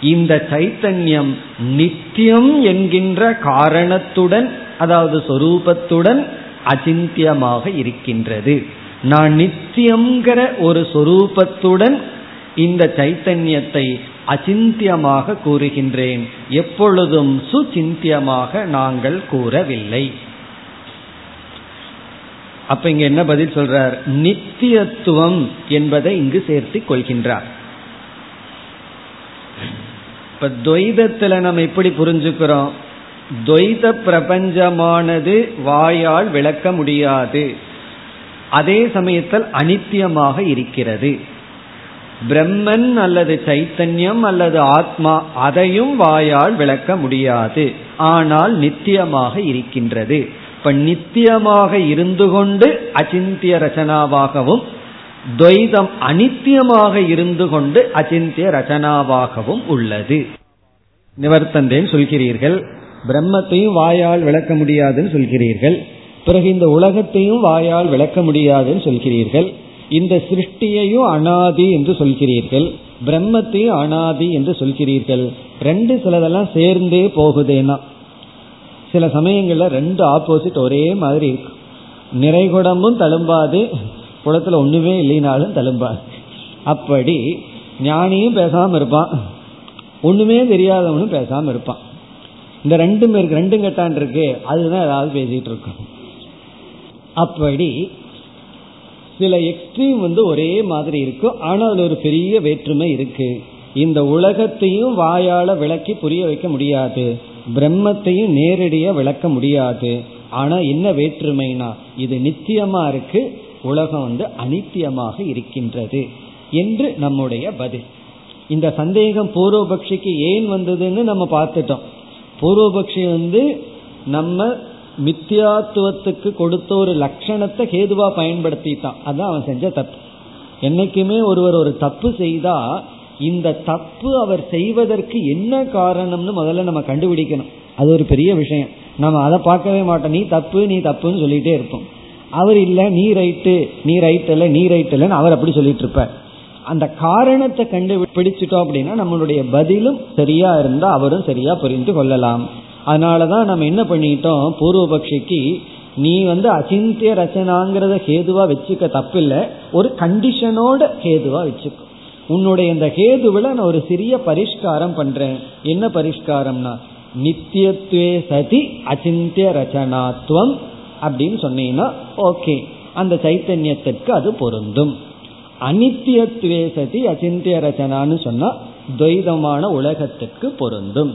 இந்த சைத்தன்யம் நித்தியம் என்கின்ற காரணத்துடன் அதாவது சொரூபத்துடன் அச்சிந்தியமாக இருக்கின்றது. நான் நித்தியங்கிற ஒரு சொரூபத்துடன் இந்த சைத்தன்யத்தை அச்சிந்தியமாக கூறுகின்றேன். எப்பொழுதும் சுச்சிந்தியமாக நாங்கள் கூறவில்லை. அப்ப இங்க என்ன பதில் சொல்றார்? நித்தியத்துவம் என்பதை இங்கு சேர்த்து கொள்கின்றார். இப்ப துவைதத்துல நம்ம எப்படி புரிஞ்சுக்கிறோம்? துவைத பிரபஞ்சமானது வாயால் விளக்க முடியாது. அதே சமயத்தில் அனித்தியமாக இருக்கிறது. பிரம்மன் அல்லது சைத்தன்யம் அல்லது ஆத்மா அதையும் வாயால் விளக்க முடியாது. ஆனால் நித்தியமாக இருக்கின்றது. இப்ப நித்தியமாக இருந்து கொண்டு அச்சிந்திய ரச்சனாவாகவும் துவைதம் அனித்தியமாக இருந்து கொண்டு அச்சிந்திய ரச்சனாவாகவும் உள்ளது. நிவர்த்தந்தேன் சொல்கிறீர்கள் பிரம்மத்தையும் வாயால் விளக்க முடியாதுன்னு சொல்கிறீர்கள் பிறகு இந்த உலகத்தையும் வாயால் விளக்க முடியாதுன்னு சொல்கிறீர்கள் இந்த சிருஷ்டியையும் அனாதி என்று சொல்கிறீர்கள் பிரம்மத்தையும் அனாதி என்று சொல்கிறீர்கள் ரெண்டு சிலதெல்லாம் சேர்ந்தே போகுதேனா சில சமயங்களில் ரெண்டு ஆப்போசிட் ஒரே மாதிரி இருக்கும் நிறைகுடமும் தழும்பாது குளத்துல ஒண்ணுமே இல்லைனாலும் தழும்பாது அப்படி ஞானியும் பேசாம இருப்பான். ஒண்ணுமே தெரியாதவனும் பேசாம இருப்பான். இந்த ரெண்டும் இருக்கு ரெண்டும் கட்டான் இருக்கு. அதுதான் ஏதாவது பேசிட்டு இருக்கும். அப்படி சில எக்ஸ்ட்ரீம் வந்து ஒரே மாதிரி இருக்கும் ஆனால் அதுல ஒரு பெரிய வேற்றுமை இருக்கு. இந்த உலகத்தையும் வாயால விளக்கி புரிய வைக்க முடியாது. பிரம்மத்தையும் நேரடியாக விளக்க முடியாது. ஆனா என்ன வேற்றுமைனா இது நித்தியமா இருக்கு உலகம் வந்து அனித்தியமாக இருக்கின்றது என்று நம்முடைய பதில். இந்த சந்தேகம் பூர்வபக்ஷிக்கு ஏன் வந்ததுன்னு நம்ம பார்த்துட்டோம். பூர்வபக்ஷி வந்து நம்ம மித்தியாத்துவத்துக்கு கொடுத்த ஒரு லட்சணத்தை கேதுவா பயன்படுத்திட்டான். அதான் அவன் செஞ்ச தப்பு. என்னைக்குமே ஒருவர் ஒரு தப்பு செய்தா இந்த தப்பு அவர் செய்வதற்கு என்ன காரணம்னு முதல்ல நம்ம கண்டுபிடிக்கணும். அது ஒரு பெரிய விஷயம். நம்ம அதை பார்க்கவே மாட்டோம். நீ தப்பு நீ தப்புன்னு சொல்லிட்டே இருப்போம். அவர் இல்ல நீ ரைட்டு நீ ரைட் இல்லை நீ ரைட் இல்லைன்னு அவர் அப்படி சொல்லிட்டு இருப்பார். அந்த காரணத்தை கண்டு பிடிச்சிட்டோம் அப்படின்னா நம்மளுடைய பதிலும் சரியா இருந்தா அவரும் சரியா புரிந்து கொள்ளலாம். அதனாலதான் நம்ம என்ன பண்ணிட்டோம் பூர்வபக்ஷிக்கு நீ வந்து அசிந்திய ரச்சனாங்கிறத ஹேதுவா வச்சுக்க தப்பில்லை ஒரு கண்டிஷனோட ஹேதுவா வச்சுக்கோ. உன்னுடைய இந்த ஹேதுவில் நான் ஒரு சிறிய பரிஷ்காரம் பண்றேன். என்ன பரிஷ்காரம்னா நித்தியத்துவே சதி அச்சிந்திய ரச்சனாத்வம் அப்படின்னு சொன்னீங்கன்னா ஓகே அந்த சைத்தன்யத்திற்கு அது பொருந்தும். அனித்தியத்துவே சதி அச்சிந்திய ரச்சனான்னு சொன்னா துவைதமான உலகத்துக்கு பொருந்தும்.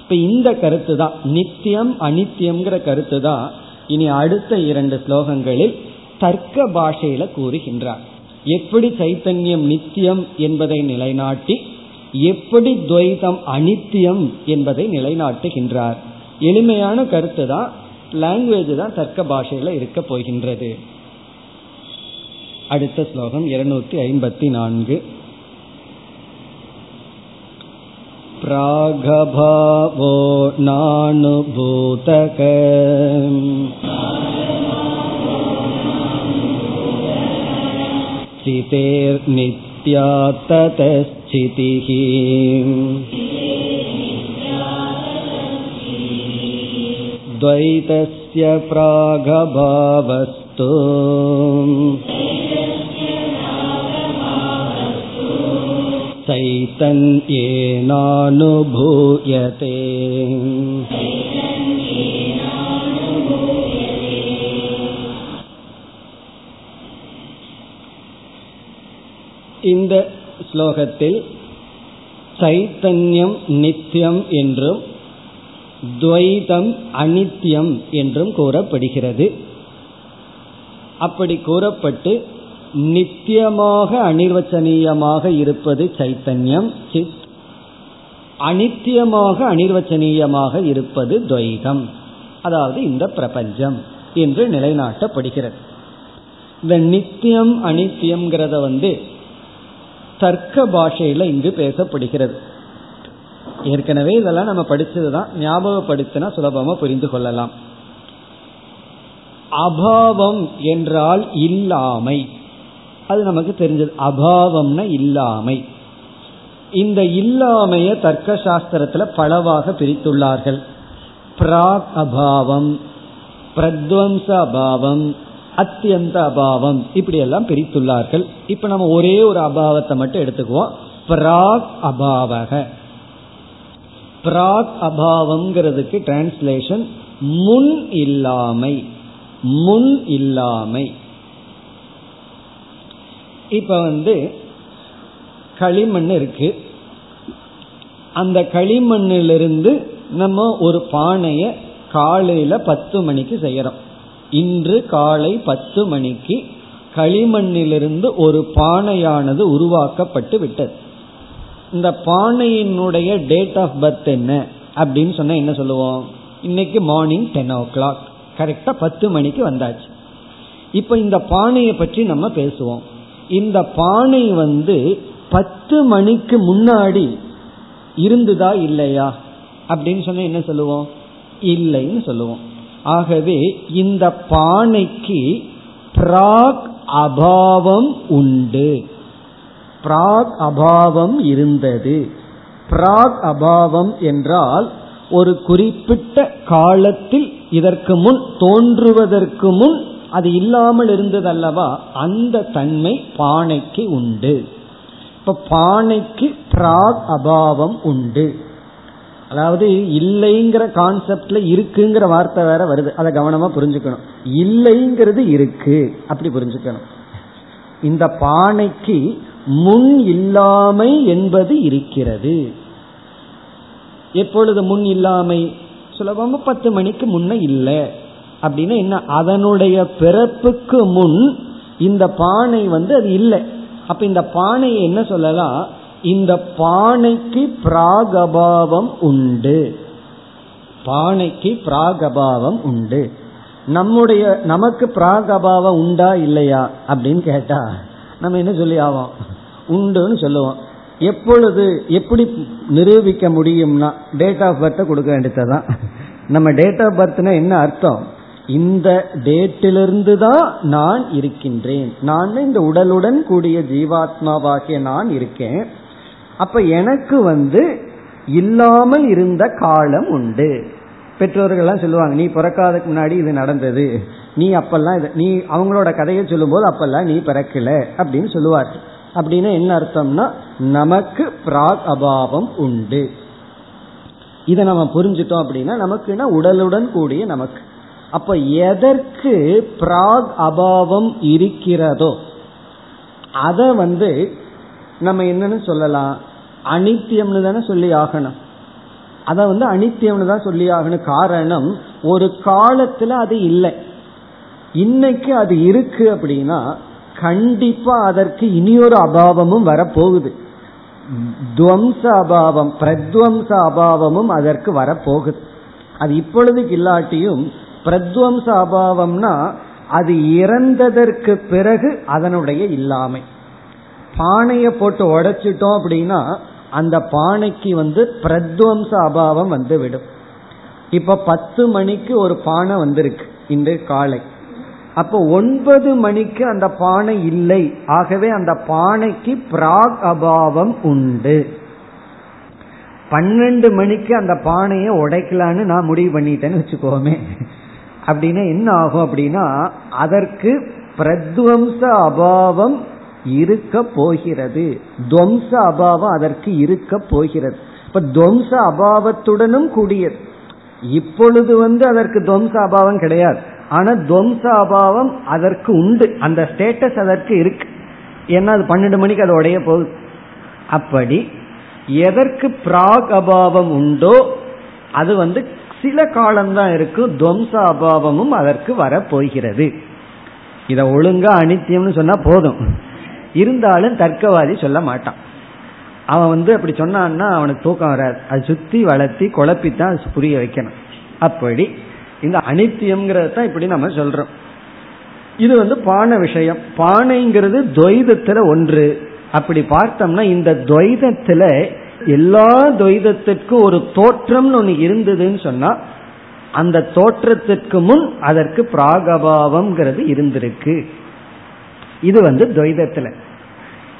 இப்ப இந்த கருத்து தான். நித்தியம் அனித்தியம்ங்கிற கருத்து தான் இனி அடுத்த இரண்டு ஸ்லோகங்களில் தர்க்க பாஷையில கூறுகின்றார். எப்படி சைத்தன்யம் நித்தியம் என்பதை நிலைநாட்டி எப்படி துவைதம் அனித்தியம் என்பதை நிலைநாட்டுகின்றார். எளிமையான கருத்து தான் லாங்குவேஜ் தான் தர்க்க பாஷையில இருக்க போகின்றது அடுத்த ஸ்லோகம் இருநூத்தி ஐம்பத்தி நான்கு प्रागभावो नानुभूतक चितेर्नित्या ततश्चितिः द्वैतस्य प्रागभावस्तु चैतन्येनानुभूयते இந்த ஸ்லோகத்தில் சைத்தன்யம் நித்தியம் என்றும் துவைதம் அனித்தியம் என்றும் கூறப்படுகிறது. அப்படி கூறப்பட்டு நித்தியமாக அனிர்வச்சனீயமாக இருப்பது சைத்தன்யம். சித் அனித்தியமாக அனிர்வச்சனீயமாக இருப்பது துவைதம். அதாவது இந்த பிரபஞ்சம் என்று நிலைநாட்டப்படுகிறது. இந்த நித்தியம் அனித்தியம்ங்கிறத வந்து தர்க்க பாஷையில இங்கு பேசப்படுகிறது. ஏற்கனவே இதெல்லாம் நம்ம படிச்சதுதான் ஞாபகப்படுத்தினா சுலபமா புரிந்து கொள்ளலாம். அபாவம் என்றால் இல்லாமை. அது நமக்கு தெரிஞ்சது. அபாவம்னா இல்லாமை. இந்த இல்லாமைய தர்க்க சாஸ்திரத்துல பலவாக பிரித்துள்ளார்கள். பிராக் அபாவம் பிரத்வம்ச அபாவம் அத்தியந்த அபாவம் இப்படி எல்லாம் பிரித்துள்ளார்கள். இப்ப நம்ம ஒரே ஒரு அபாவத்தை மட்டும் எடுத்துக்குவோம். பிராக் அபாவக. பிராக் அபாவம்ங்கிறதுக்கு டிரான்ஸ்லேஷன் முன் இல்லாமை முன் இல்லாமை. இப்ப வந்து களிமண் இருக்கு. அந்த களிமண்ணிலிருந்து நம்ம ஒரு பானைய காலையில பத்து மணிக்கு செய்யறோம். இன்று காலை பத்து மணிக்கு களிமண்ணிலிருந்து ஒரு பானையானது உருவாக்கப்பட்டு விட்டது. இந்த பானையினுடைய டேட் ஆஃப் பர்த் என்ன? அப்படின்னு சொன்னா என்ன சொல்லுவோம்? இன்னைக்கு மார்னிங் டென் ஓ கிளாக் கரெக்டா பத்து மணிக்கு வந்தாச்சு. இப்ப இந்த பானையை பற்றி நம்ம பேசுவோம். இந்த பானை வந்து பத்து மணிக்கு முன்னாடி இருந்துதா இல்லையா? அப்படின்னு சொன்னா என்ன சொல்லுவோம்? இல்லைன்னு சொல்லுவோம். ஆகவே இந்த பானைக்கு பிராக் அபாவம் உண்டு. பிராக் அபாவம் இருந்தது. பிராக் அபாவம் என்றால் ஒரு குறிப்பிட்ட காலத்தில் இதற்கு முன் தோன்றுவதற்கு முன் அது இல்லாமல் இருந்தது அல்லவா அந்த தன்மை பானைக்கு உண்டு. இப்ப பானைக்கு பிராக் அபாவம் உண்டு. அதாவது இல்லைங்கிற கான்செப்ட்ல இருக்குங்கிற வார்த்தை வேற வருது. அதை கவனமா புரிஞ்சுக்கணும். இல்லைங்கிறது இருக்கு. அப்படி புரிஞ்சுக்கணும். இந்த பானைக்கு முன் இல்லாமை என்பது இருக்கிறது. எப்பொழுது முன் இல்லாமை? சுலபமா பத்து மணிக்கு முன்ன இல்லை. அப்படின்னு என்ன? அதனுடைய பிறப்புக்கு முன் இந்த பானை வந்து அது இல்லை. அப்ப இந்த பானையை என்ன சொல்லலாம் இந்த பானைக்கு பிராகபாவம் உண்டு. பானைக்கு பிராகபாவம் உண்டு. நம்முடைய நமக்கு பிராகபாவம் உண்டா இல்லையா? அப்படின்னு கேட்டா நம்ம என்ன சொல்லி ஆவோம்? உண்டுன்னு சொல்லுவோம். எப்பொழுது எப்படி நிரூபிக்க முடியும்னா டேட் ஆஃப் பர்த்தை கொடுக்க வேண்டியதான் நம்ம டேட் ஆஃப் பர்த்னா என்ன அர்த்தம்? இந்த டேட்டிலிருந்து தான் நான் இருக்கின்றேன். நான் இந்த உடலுடன் கூடிய ஜீவாத்மாவாகிய நான் இருக்கேன். அப்ப எனக்கு வந்து இல்லாமல் இருந்த காலம் உண்டு. பெற்றோர்கள்லாம் சொல்லுவாங்க நீ பிறக்காததுக்கு முன்னாடி இது நடந்தது. நீ அப்பெல்லாம் நீ அவங்களோட கதையை சொல்லும்போது அப்பெல்லாம் நீ பிறக்கல அப்படின்னு சொல்லுவார். அப்படின்னு என்ன அர்த்தம்னா நமக்கு பிராக் அபாவம் உண்டு. இதை நம்ம புரிஞ்சுட்டோம் அப்படின்னா நமக்குன்னா உடலுடன் கூடிய நமக்கு. அப்ப எதற்கு பிராக் அபாவம் இருக்கிறதோ அதை வந்து நம்ம என்னன்னு சொல்லலாம்? அனித்தியம்னு தானே சொல்லி ஆகணும். அதை வந்து அனித்தியம்னு தான் சொல்லி ஆகணும். காரணம் ஒரு காலத்துல அது இல்லை. இன்னைக்கு அது இருக்கு அப்படின்னா கண்டிப்பா அதற்கு இனியொரு அபாவமும் வரப்போகுது. துவம்ச அபாவம் பிரத்வம்ச அபாவமும் அதற்கு வரப்போகுது. அது இப்பொழுதுக்கு இல்லாட்டியும் பிரத்வம்ச அபாவம்னா அது இறந்ததற்கு பிறகு அதனுடைய இல்லாமை. பானையை போட்டு உடைச்சிட்டோம் அப்படின்னா அந்த பானைக்கு வந்து பிரத்வம்ச அபாவம் வந்து விடும் இப்ப பத்து மணிக்கு ஒரு பானை வந்திருக்கு இன்று காலை. அப்போ ஒன்பது மணிக்கு அந்த பானை இல்லை. ஆகவே அந்த பானைக்கு பிராக் அபாவம் உண்டு. பன்னெண்டு மணிக்கு அந்த பானையை உடைக்கலான்னு நான் முடிவு பண்ணிட்டேன்னு வச்சுக்கோமே. அப்படின்னா என்ன ஆகும் அப்படின்னா அதற்கு பிரத்வம்ச அபாவம் இருக்க போகிறது. துவம்ச அபாவம் அதற்கு இருக்க போகிறது. இப்ப துவம்ச அபாவத்துடனும் கூடியது. இப்பொழுது வந்து அதற்கு துவம்ச அபாவம் கிடையாது. ஆனா துவம்ச அபாவம் அதற்கு உண்டு. அந்த ஸ்டேட்டஸ் அதற்கு இருக்கு. ஏன்னா அது பன்னெண்டு மணிக்கு அது உடைய போகுது. அப்படி எதற்கு பிராக் அபாவம் உண்டோ அது வந்து சில காலம்தான் இருக்கும் துவம்ச அபாவமும் அதற்கு வரப்போகிறது. இதை ஒழுங்கா அனித்தியம்னு சொன்னா போதும். இருந்தாலும் தர்க்கவாதி சொல்ல மாட்டான். அவன் வந்து அப்படி சொன்னான்னா அவனுக்கு தூக்கம் வராது. அது சுத்தி வளர்த்தி குழப்பித்தான் புரிய வைக்கணும். அப்படி இந்த அனித்தியம்ங்கிறத தான் இப்படி நம்ம சொல்றோம். இது வந்து பானை விஷயம். பானைங்கிறது துவைதத்துல ஒன்று. அப்படி பார்த்தோம்னா இந்த துவைதத்துல எல்லா துவைதத்திற்கும் ஒரு தோற்றம்னு ஒன்று இருந்ததுன்னு சொன்னா அந்த தோற்றத்திற்கு முன் அதற்கு பிராகபாவம்ங்கிறது இருந்திருக்கு. இது வந்து துவைதத்துல.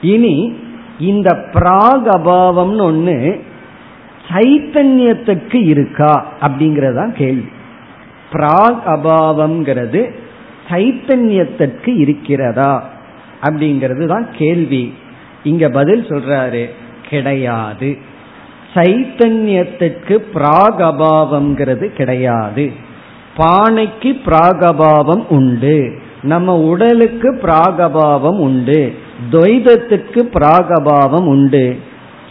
இனி இந்த பிராக் அபாவம்னு ஒண்ணு சைத்தன்யத்துக்கு இருக்கா அப்படிங்கறதான் கேள்வி. பிராக் அபாவம்ங்கிறது சைத்தன்யத்திற்கு இருக்கிறதா? அப்படிங்கிறது தான் கேள்வி. இங்க பதில் சொல்றாரு கிடையாது. சைத்தன்யத்திற்கு பிராகபாவம்ங்கிறது கிடையாது. பானைக்கு பிராகபாவம் உண்டு. நம்ம உடலுக்கு பிராகபாவம் உண்டு. துவைதத்துக்கு பிராகபாவம் உண்டு.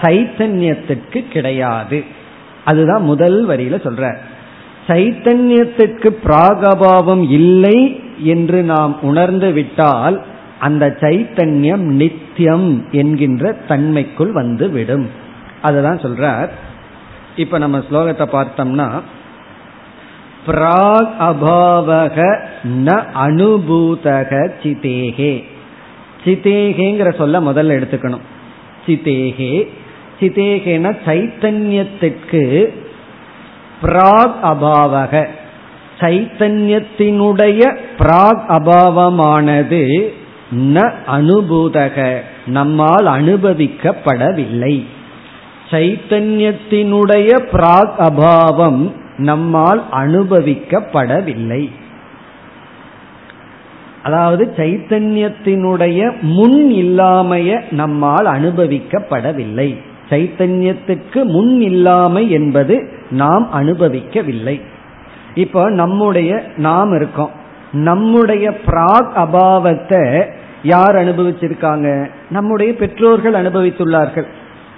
சைத்தன்யத்திற்கு கிடையாது. அதுதான் முதல் வரியில சொல்ற. சைத்தன்யத்திற்கு பிராகபாவம் இல்லை என்று நாம் உணர்ந்து விட்டால் அந்த சைத்தன்யம் நித்தியம் என்கின்ற தன்மைக்குள் வந்து விடும் அதுதான் சொல்றார். இப்ப நம்ம ஸ்லோகத்தை பார்த்தோம்னா பிராக் அபாவக ந அனுபூதக சிதேகே. சிதேகேங்கிற சொல்ல முதல்ல எடுத்துக்கணும். சிதேகே. சிதேகேன சைத்தன்யத்திற்கு பிராக் அபாவக. சைத்தன்யத்தினுடைய பிராக் அபாவமானது ந அனுபூதக. நம்மால் அனுபவிக்கப்படவில்லை. சைத்தன்யத்தினுடைய பிராக் அபாவம் நம்மால் அனுபவிக்கப்படவில்லை. அதாவது சைத்தன்யத்தினுடைய முன் இல்லாமைய நம்மால் அனுபவிக்கப்படவில்லை. சைத்தன்யத்துக்கு முன் இல்லாமை என்பது நாம் அனுபவிக்கவில்லை. இப்போ நம்முடைய நாம் இருக்கோம். நம்முடைய பிராக் அபாவத்தை யார் அனுபவிச்சிருக்காங்க? நம்முடைய பெற்றோர்கள் அனுபவித்துள்ளார்கள்.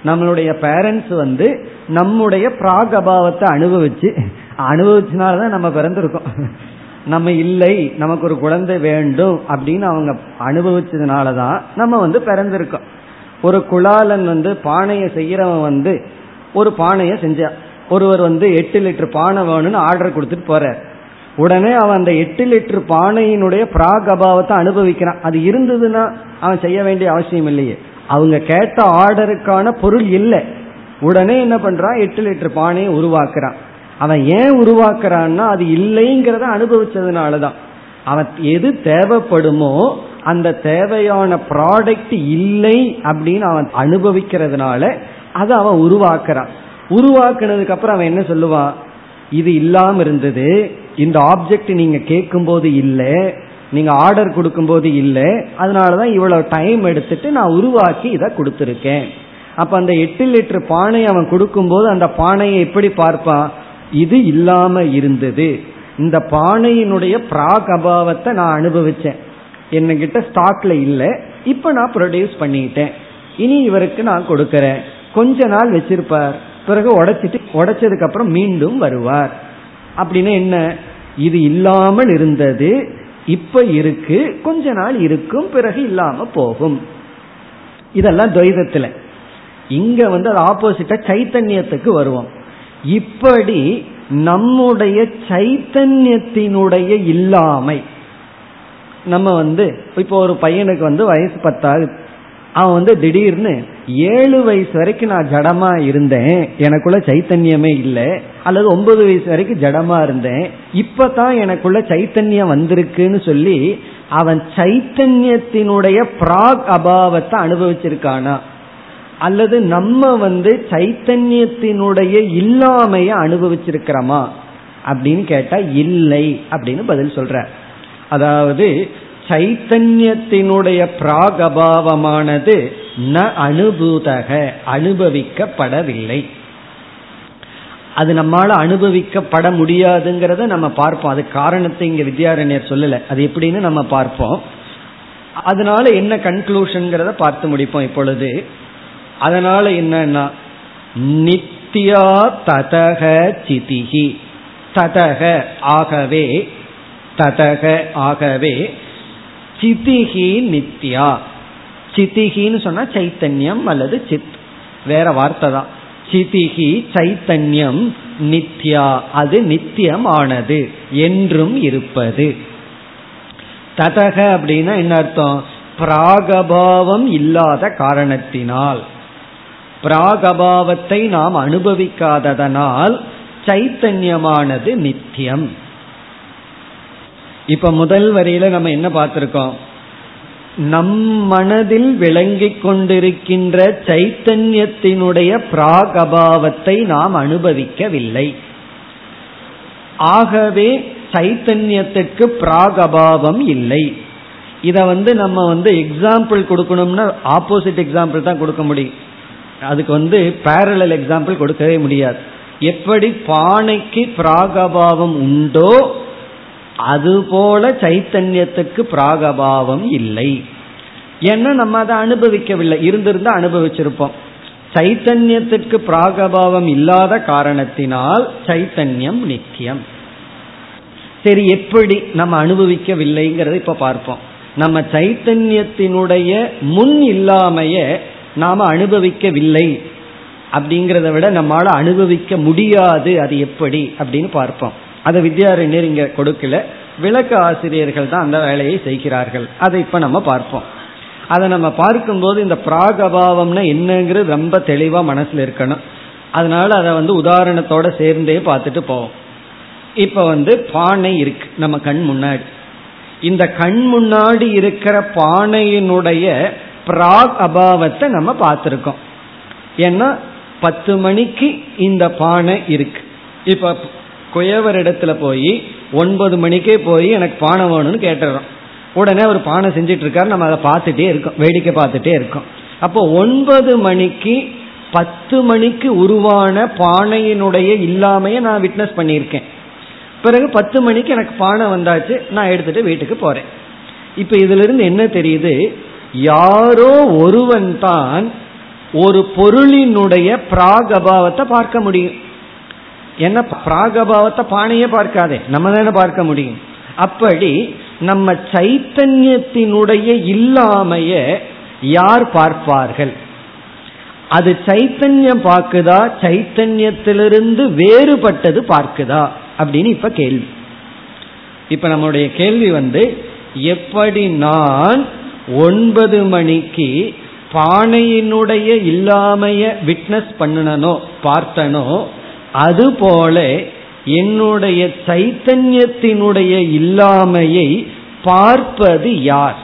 நம்மளுடைய பேரண்ட்ஸ் வந்து நம்முடைய பிராக் அபாவத்தை அனுபவிச்சு அனுபவிச்சனாலதான் நம்ம பிறந்திருக்கோம். நம்ம இல்லை நமக்கு ஒரு குழந்தை வேண்டும் அப்படின்னு அவங்க அனுபவிச்சதுனால தான் நம்ம வந்து பிறந்திருக்கோம். ஒரு குலாலன் வந்து பானையை செய்யறவன் வந்து ஒரு பானையை செஞ்சா ஒருவர் வந்து எட்டு லிட்டர் பானை வேணும்னு ஆர்டர் கொடுத்துட்டு போறார். உடனே அவன் அந்த எட்டு லிட்டர் பானையினுடைய பிராக் அபாவத்தை அனுபவிக்கிறான். அது இருந்ததுன்னா அவன் செய்ய வேண்டிய அவசியம் இல்லையே. அவங்க கேட்ட ஆர்டருக்கான பொருள் இல்லை. உடனே என்ன பண்றான்? எட்டு லிட்டர் பானையை உருவாக்குறான். அவன் ஏன் உருவாக்குறான்னா அது இல்லைங்கிறத அனுபவிச்சதுனாலதான். அவன் எது தேவைப்படுமோ அந்த தேவையான ப்ராடக்ட் இல்லை அப்படின்னு அவன் அனுபவிக்கிறதுனால அதை அவன் உருவாக்குறான். உருவாக்குனதுக்கு அப்புறம் அவன் என்ன சொல்லுவான்? இது இல்லாம இருந்தது. இந்த ஆப்ஜெக்ட் நீங்க கேட்கும் போது இல்லை. நீங்க ஆர்டர் கொடுக்கும் போது இல்லை. அதனாலதான் இவ்வளவு டைம் எடுத்துட்டு நான் உருவாக்கி இதை கொடுத்துருக்கேன். அப்ப அந்த எட்டு லிட்டர் பானை அவன் கொடுக்கும்போது அந்த பானையை எப்படி பார்ப்பான்? இது இல்லாம இருந்தது. இந்த பானையினுடைய பிராக் அபாவத்தை நான் அனுபவிச்சேன். என்கிட்ட ஸ்டாக்ல இல்லை. இப்ப நான் ப்ரொடியூஸ் பண்ணிட்டேன். இனி இவருக்கு நான் கொடுக்கறேன். கொஞ்ச நாள் வச்சிருப்பார். பிறகு உடைச்சிட்டு உடைச்சதுக்கு அப்புறம் மீண்டும் வருவார். அப்படின்னு என்ன? இது இல்லாமல் இருந்தது. இப்ப இருக்கு. கொஞ்ச நாள் இருக்கும். பிறகு இல்லாம போகும். இதெல்லாம் துவைதத்துல. இங்க வந்து அது ஆப்போசிட்டா சைத்தன்யத்துக்கு வருவோம். இப்படி நம்முடைய சைத்தன்யத்தினுடைய இல்லாமை நம்ம வந்து இப்போ ஒரு பையனுக்கு வந்து வயசு பத்தாவது அவன் வந்து திடீர்னு ஏழு வயசு வரைக்கும் நான் ஜடமா இருந்தேன். எனக்குள்ள சைத்தன்யமே இல்லை. அல்லது ஒன்பது வயசு வரைக்கும் ஜடமா இருந்தேன். இப்பதான் எனக்குள்ள சைத்தன்யம் வந்திருக்குன்னு சொல்லி அவன் சைத்தன்யத்தினுடைய பிராக் அபாவத்தை அனுபவிச்சிருக்கானா? அல்லது நம்ம வந்து சைத்தன்யத்தினுடைய இல்லாமைய அனுபவிச்சிருக்கிறோமா? அப்படின்னு கேட்டா இல்லை அப்படின்னு பதில் சொல்ற அதாவது சைத்தன்யத்தினுடைய பிராகபாவமானது ந அனுபூதக அனுபவிக்கப்படவில்லை. அது நம்மால அனுபவிக்கப்பட முடியாதுங்கிறத நம்ம பார்ப்போம். அது காரணத்தை இங்க வித்யாரண்யர் சொல்லல. அது எப்படின்னு நம்ம பார்ப்போம். அதனால என்ன கன்க்ளூஷன்கிறத பார்த்து முடிப்போம் இப்பொழுது. அதனால என்னன்னா நித்யா ததக சிதிகி ததக ஆகவே ததக ஆகவே சிதிகி நித்யா. சிதிகின்னு சொன்னா சைத்தன்யம் அல்லது சித். வேற வார்த்தை தான். சிதிகி சைத்தன்யம் நித்யா. அது நித்தியமானது. என்றும் இருப்பது. ததக அப்படின்னா என்ன அர்த்தம்? பிராகபாவம் இல்லாத காரணத்தினால். பிராகபாவத்தை நாம் அனுபவிக்காததனால் சைத்தன்யமானது நித்தியம். இப்ப முதல் வரியில நம்ம என்ன பார்த்திருக்கோம்? நம் மனதில் விளங்கிக் கொண்டிருக்கின்ற சைத்தன்யத்தினுடைய பிராகபாவத்தை நாம் அனுபவிக்கவில்லை. ஆகவே சைத்தன்யத்துக்கு பிராகபாவம் இல்லை. இத வந்து நம்ம வந்து எக்ஸாம்பிள் கொடுக்கணும்னா ஆப்போசிட் எக்ஸாம்பிள் தான் கொடுக்க முடியும். அதுக்கு வந்து பேரலல் எக்ஸாம்பிள் கொடுக்கவே முடியாது. எப்படி பானைக்கு பிராகபாவம் உண்டோ அதுபோல சைத்தன்யத்துக்கு பிராகபாவம் இல்லை. ஏன்னா நம்ம அதை அனுபவிக்கவில்லை? இருந்திருந்தா அனுபவிச்சிருப்போம். சைத்தன்யத்துக்கு பிராகபாவம் இல்லாத காரணத்தினால் சைத்தன்யம் நித்தியம். சரி எப்படி நம்ம அனுபவிக்கவில்லைங்கிறத இப்ப பார்ப்போம். நம்ம சைத்தன்யத்தினுடைய முன் இல்லாமைய நாம அனுபவிக்கவில்லை அப்படிங்கிறத விட நம்மளால அனுபவிக்க முடியாது. அது எப்படி அப்படின்னு பார்ப்போம். அதை வித்யாரண்யர் இங்க கொடுக்கல. விளக்க ஆசிரியர்கள் தான் அந்த வேலையை செய்கிறார்கள். அதை இப்ப நம்ம பார்ப்போம். அதை நம்ம பார்க்கும்போது இந்த பிராகபாவம்னா என்னங்கிறது ரொம்ப தெளிவா மனசுல இருக்கணும். அதனால அதை வந்து உதாரணத்தோட சேர்ந்தே பார்த்துட்டு போவோம். இப்ப வந்து பானை இருக்கு. நம்ம கண் முன்னாடி. இந்த கண் முன்னாடி இருக்கிற பானையினுடைய பிராக் அபாவத்தை நம்ம பார்த்துருக்கோம். ஏன்னா பத்து மணிக்கு இந்த பானை இருக்கு. இப்ப குயவர் இடத்துல போய் ஒன்பது மணிக்கே போய் எனக்கு பானை வேணும்னு கேட்டுறோம். உடனே அவர் பானை செஞ்சிட்டு இருக்காரு நம்ம அதை பார்த்துட்டே இருக்கோம் வேடிக்கை பார்த்துட்டே இருக்கோம். அப்போ ஒன்பது மணிக்கு பத்து மணிக்கு உருவான பானையினுடைய இல்லாமையை நான் விட்னஸ் பண்ணியிருக்கேன். பிறகு பத்து மணிக்கு எனக்கு பானை வந்தாச்சு நான் எடுத்துட்டு வீட்டுக்கு போறேன். இப்ப இதுல இருந்து என்ன தெரியுது? யாரோ ஒருவன் தான் ஒரு பொருளினுடைய பிராகபாவத்தை பார்க்க முடியும். ஏன்னா பிராகபாவத்தை பானையே பார்க்காதே. நம்ம தானே பார்க்க முடியும். அப்படி நம்ம சைத்தன்யத்தினுடைய இல்லாமைய யார் பார்ப்பார்கள்? அது சைத்தன்யம் பார்க்குதா? சைத்தன்யத்திலிருந்து வேறுபட்டது பார்க்குதா? அப்படின்னு இப்ப கேள்வி. இப்ப நம்முடைய கேள்வி வந்து எப்படி நான் ஒன்பது மணிக்கு பானையினுடைய இல்லாமைய விட்னஸ் பண்ணனோ பார்த்தனோ அதுபோல என்னுடைய சைத்தன்யத்தினுடைய இல்லாமையை பார்ப்பது யார்?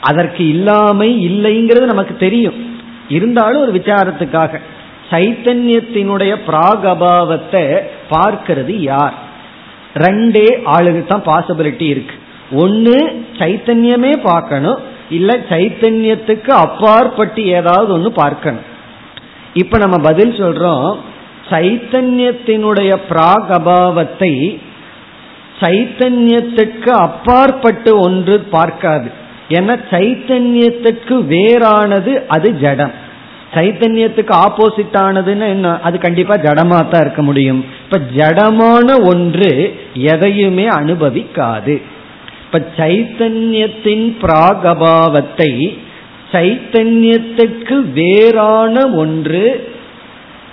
அதற்கு இல்லாமை இல்லைங்கிறது நமக்கு தெரியும். இருந்தாலும் ஒரு விசாரத்துக்காக சைத்தன்யத்தினுடைய பிராகபாவத்தை பார்க்கிறது யார்? ரெண்டே ஆளுக்கு தான் பாசிபிலிட்டி இருக்கு. ஒன்னு சைத்தன்யமே பார்க்கணும். இல்ல சைத்தன்யத்துக்கு அப்பாற்பட்டு ஏதாவது ஒன்று பார்க்கணும். இப்ப நம்ம பதில் சொல்றோம் சைத்தன்யத்தினுடைய பிராகபாவத்தை சைத்தன்யத்துக்கு அப்பாற்பட்டு ஒன்று பார்க்காது. ஏன்னா சைத்தன்யத்துக்கு வேறானது அது ஜடம். சைத்தன்யத்துக்கு ஆப்போசிட் ஆனதுன்னு என்ன அது கண்டிப்பா ஜடமா தான் இருக்க முடியும். இப்ப ஜடமான ஒன்று எதையுமே அனுபவிக்காது. இப்ப சைத்தன்யத்தின் பிராகபாவத்தை சைத்தன்யத்துக்கு வேறான ஒன்று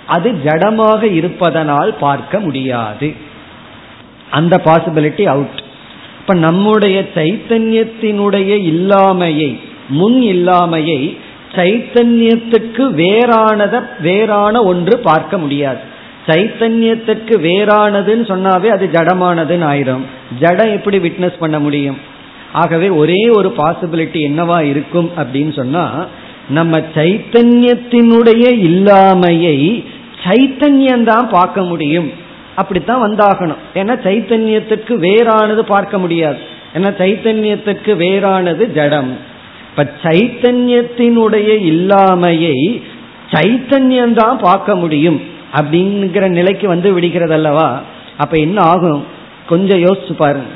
அது ஜடமாக இருப்பதனால் பார்க்க முடியாது. அந்த பாசிபிலிட்டி அவுட் இப்ப நம்முடைய சைத்தன்யத்தினுடைய இல்லாமையை முன் இல்லாமையை சைத்தன்யத்துக்கு வேறானத வேறான ஒன்று பார்க்க முடியாது. சைத்தன்யத்துக்கு வேறானதுன்னு சொன்னாவே அது ஜடமானதுன்னு ஆயிரும். ஜடம் எப்படி விட்னஸ் பண்ண முடியும்? ஆகவே ஒரே ஒரு பாசிபிலிட்டி என்னவா இருக்கும் அப்படின்னு சொன்னா நம்ம சைத்தன்யத்தினுடைய இல்லாமையை சைத்தன்யம்தான் பார்க்க முடியும். அப்படித்தான் வந்தாகணும். ஏன்னா சைத்தன்யத்துக்கு வேறானது பார்க்க முடியாது. ஏன்னா சைத்தன்யத்துக்கு வேறானது ஜடம். இப்ப சைத்தன்யத்தினுடைய இல்லாமையை சைத்தன்யம் தான் பார்க்க முடியும் அப்படிங்கிற நிலைக்கு வந்து விடுகிறது அல்லவா அப்ப என்ன ஆகும்? கொஞ்சம் யோசிச்சு பாருங்க.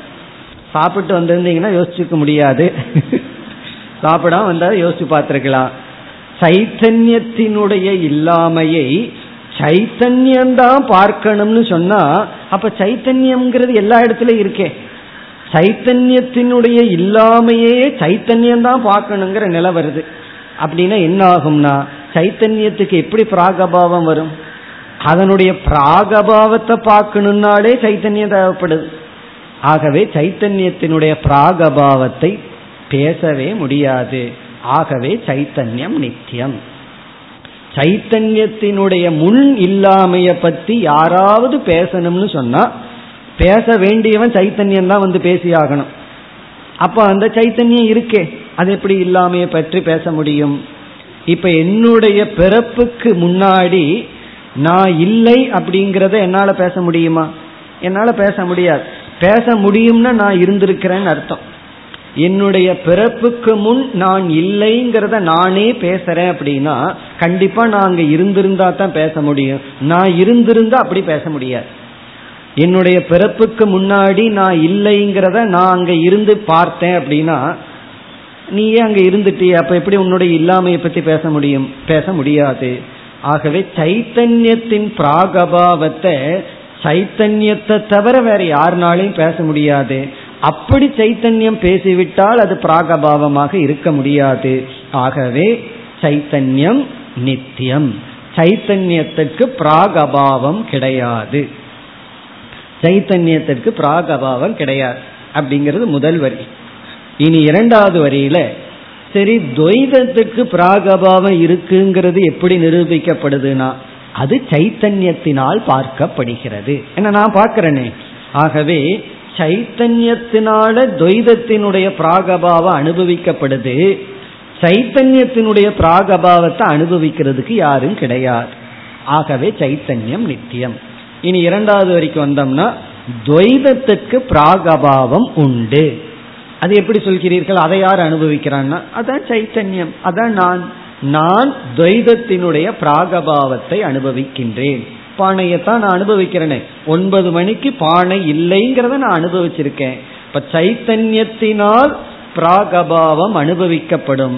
சாப்பிட்டு வந்திருந்தீங்கன்னா யோசிச்சுக்க முடியாது. சாப்பிடாம வந்தா யோசிச்சு பார்த்துருக்கலாம். சைத்தன்யத்தினுடைய இல்லாமையை சைத்தன்யம்தான் பார்க்கணும்னு சொன்னா அப்ப சைத்தன்யம்ங்கிறது எல்லா இடத்துலயும் இருக்கே. சைத்தன்யத்தினுடைய இல்லாமையே சைத்தன்யம் தான் பார்க்கணுங்கிற நிலை வருது. அப்படின்னா என்ன ஆகும்னா சைத்தன்யத்துக்கு எப்படி பிராகபாவம் வரும்? அதனுடைய பிராகபாவத்தை பார்க்கணும்னாலே சைத்தன்யம் தேவைப்படுது. ஆகவே சைத்தன்யத்தினுடைய பிராகபாவத்தை பேசவே முடியாது. ஆகவே சைத்தன்யம் நித்தியம். சைத்தன்யத்தினுடைய முன் இல்லாமைய பத்தி யாராவது பேசணும்னு சொன்னா பேச வேண்டியவன் சைத்தன்யம் தான் வந்து பேசி ஆகணும் அப்ப அந்த சைத்தன்யம் இருக்கே. அது எப்படி இல்லாமைய பற்றி பேச முடியும்? இப்ப என்னுடைய பிறப்புக்கு முன்னாடி நான் இல்லை அப்படிங்கிறத என்னால பேச முடியுமா? என்னால பேச முடியாது. பேச முடியும்னா நான் இருந்திருக்கிறேன்னு அர்த்தம். என்னுடைய பிறப்புக்கு முன் நான் இல்லைங்கிறத நானே பேசுறேன் அப்படின்னா கண்டிப்பா நான் அங்க இருந்திருந்தா தான் பேச முடியும். நான் இருந்திருந்தா அப்படி பேச முடியாது. என்னுடைய பிறப்புக்கு முன்னாடி நான் இல்லைங்கிறத நான் அங்க இருந்து பார்த்தேன் அப்படின்னா நீயே அங்க இருந்துட்டிய அப்ப எப்படி உன்னுடைய இல்லாமையை பத்தி பேச முடியும்? பேச முடியாது. ஆகவே சைத்தன்யத்தின் பிராகபாவத்தை சைத்தன்யத்தை தவிர வேற யாருனாலையும் பேச முடியாது. அப்படி சைத்தன்யம் பேசிவிட்டால் அது பிராகபாவமாக இருக்க முடியாது. ஆகவே சைத்தன்யம் நித்தியம். சைத்தன்யத்திற்கு பிராகபாவம் கிடையாது. சைத்தன்யத்திற்கு பிராகபாவம் கிடையாது. அப்படிங்கிறது முதல் வரி. இனி இரண்டாவது வரியில சரி துவைதத்துக்கு பிராகபாவம் இருக்குங்கிறது எப்படி நிரூபிக்கப்படுதுன்னா அது சைத்தன்யத்தினால் பார்க்கப்படுகிறது. என்ன நான் பார்க்கிறேனே? ஆகவே சைத்தன்யத்தினால துவைதத்தினுடைய பிராகபாவம் அனுபவிக்கப்படுது. சைத்தன்யத்தினுடைய பிராகபாவத்தை அனுபவிக்கிறதுக்கு யாரும் கிடையாது. ஆகவே சைத்தன்யம் நித்தியம். இனி இரண்டாவது வரைக்கும் வந்தோம்னா துவைதத்துக்கு பிராகபாவம் உண்டு. அது எப்படி சொல்கிறீர்கள்? அதை யார் அனுபவிக்கிறான்னா அதான் சைத்தன்யம். அதான் நான். நான் துவைதத்தினுடைய பிராகபாவத்தை அனுபவிக்கின்றேன். பானையத்தான் நான் அனுபவிக்கிறேனே. ஒன்பது மணிக்கு பானை இல்லைங்கிறத நான் அனுபவிச்சிருக்கேன். இப்ப சைத்தன்யத்தினால் பிராகபாவம் அனுபவிக்கப்படும்.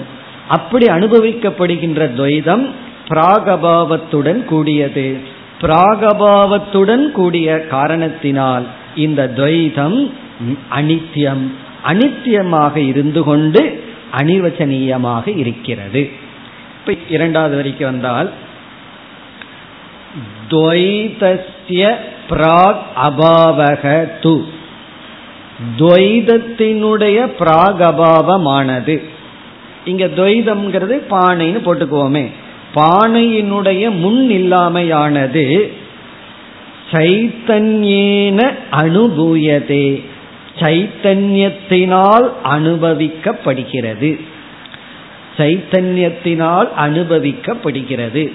அப்படி அனுபவிக்கப்படுகின்ற துவைதம் பிராகபாவத்துடன் கூடியது. பிராகபாவத்துடன் கூடிய காரணத்தினால் இந்த துவைதம் அனித்தியம் அனித்தியமாக இருந்து கொண்டு அனிர்வச்சனீயமாக இருக்கிறது. இப்ப இரண்டாவது வரைக்கும் வந்தால் துவைதஸ்ய பிராக் அபாவக து துவைதத்தினுடைய பிராக் அபாவமானது. இங்க துவைதம்ங்கிறது பானைன்னு போட்டுக்குவோமே. பானையினுடைய முன் இல்லாமையானது சைத்தன்யேன அனுபூயதே. சைத்தன்யத்தினால் அனுபவிக்கப்படுகிறது. சைத்தன்யத்தினால் அனுபவிக்கப்படுகிறது.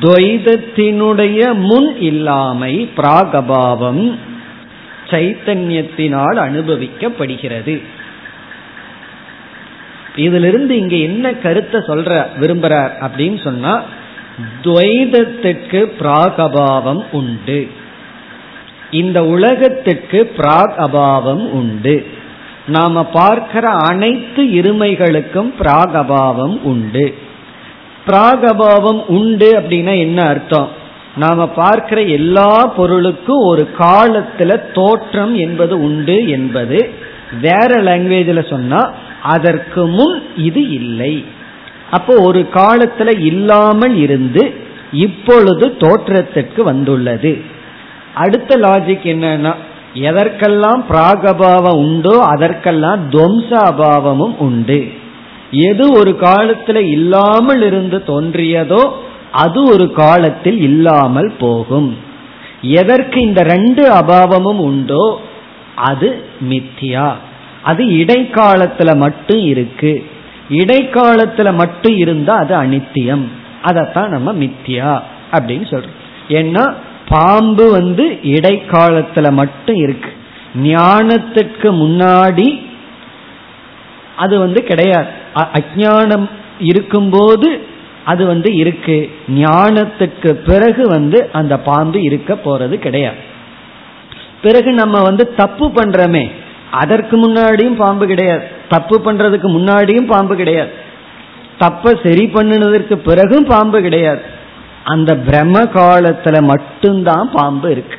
துவைதத்தினுடைய முன் இல்லாமை பிராகபாவம் சைத்தன்யத்தினால் அனுபவிக்கப்படுகிறது. இதிலிருந்து இங்க என்ன கருத்தை சொல்ற விரும்புறார் அப்படின்னு சொன்னா துவைதத்துக்கு பிராகபாவம் உண்டு. இந்த உலகத்துக்கு பிராக் அபாவம் உண்டு. நாம பார்க்கிற அனைத்து இருமைகளுக்கும் பிராகபாவம் உண்டு. பிராகபாவம் உண்டு அப்படின்னா என்ன அர்த்தம்? நாம பார்க்கிற எல்லா பொருளுக்கும் ஒரு காலத்துல தோற்றம் என்பது உண்டு என்பது வேற லாங்குவேஜில் சொன்னா அதற்கு முன் இது இல்லை. அப்போ ஒரு காலத்துல இல்லாமல் இருந்து இப்பொழுது தோற்றத்திற்கு வந்துள்ளது. அடுத்த லாஜிக் என்னன்னா எதற்கெல்லாம் பிராகபாவம் உண்டோ அதற்கெல்லாம் துவம்ச அபாவமும் உண்டு. எது ஒரு காலத்தில் இல்லாமல் இருந்து தோன்றியதோ அது ஒரு காலத்தில் இல்லாமல் போகும். எதற்கு இந்த ரெண்டு அபாவமும் உண்டோ அது மித்தியா. அது இடைக்காலத்துல மட்டும் இருக்கு. இடைக்காலத்துல மட்டும் இருந்தா அது அனித்தியம். அதத்தான் நம்ம மித்தியா அப்படின்னு சொல்றோம். ஏன்னா பாம்பு வந்து இடைக்காலத்துல மட்டும் இருக்கு. ஞானத்துக்கு முன்னாடி அது வந்து கிடையாது. அஜானம் இருக்கும்போது அது வந்து இருக்கு. ஞானத்துக்கு பிறகு வந்து அந்த பாம்பு இருக்க போறது கிடையாது. பிறகு நம்ம வந்து தப்பு பண்றோமே அதற்கு முன்னாடியும் பாம்பு கிடையாது. தப்பு பண்றதுக்கு முன்னாடியும் பாம்பு கிடையாது. தப்ப சரி பண்ணினதற்கு பிறகும் பாம்பு கிடையாது. அந்த பிரம்ம காலத்துல மட்டும்தான் பாம்பு இருக்கு.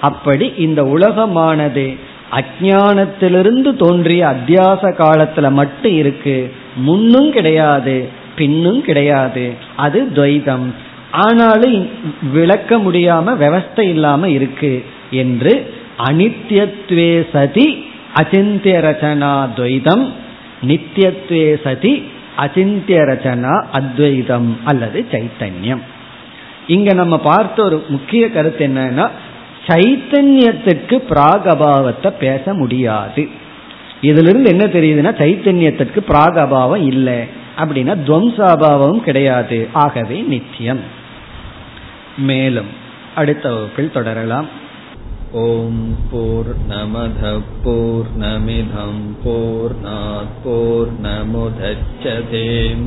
அப்படி இந்த உலகமானது அஜானத்திலிருந்து தோன்றிய அத்தியாச காலத்துல மட்டும் இருக்கு. முன்னும் கிடையாது பின்னும் கிடையாது. அது துவைதம். ஆனாலும் விளக்க முடியாம விவஸ்தை இல்லாம இருக்கு என்று அனித்யத்வே சதி அச்சிந்திய ரச்சனா துவைதம். நித்தியத்வே சதி அச்சிந்திய ரச்சனா அத்வைதம் அல்லது சைத்தன்யம். இங்க நம்ம பார்த்த ஒரு முக்கிய கருத்து என்னன்னா சைத்தன்யத்துக்கு பிராகபாவத்தை பேச முடியாது. இதுல இருந்து என்ன தெரியுதுன்னா சைத்தன்யத்திற்கு பிராகபாவம் இல்லை அப்படின்னா துவம்சாபாவம் கிடையாது. ஆகவே நித்தியம். மேலும் அடுத்த வகுப்பில் தொடரலாம். ஓம் போர் நமத போர் நமிதம் போர் போர் நமுதச்சதேம்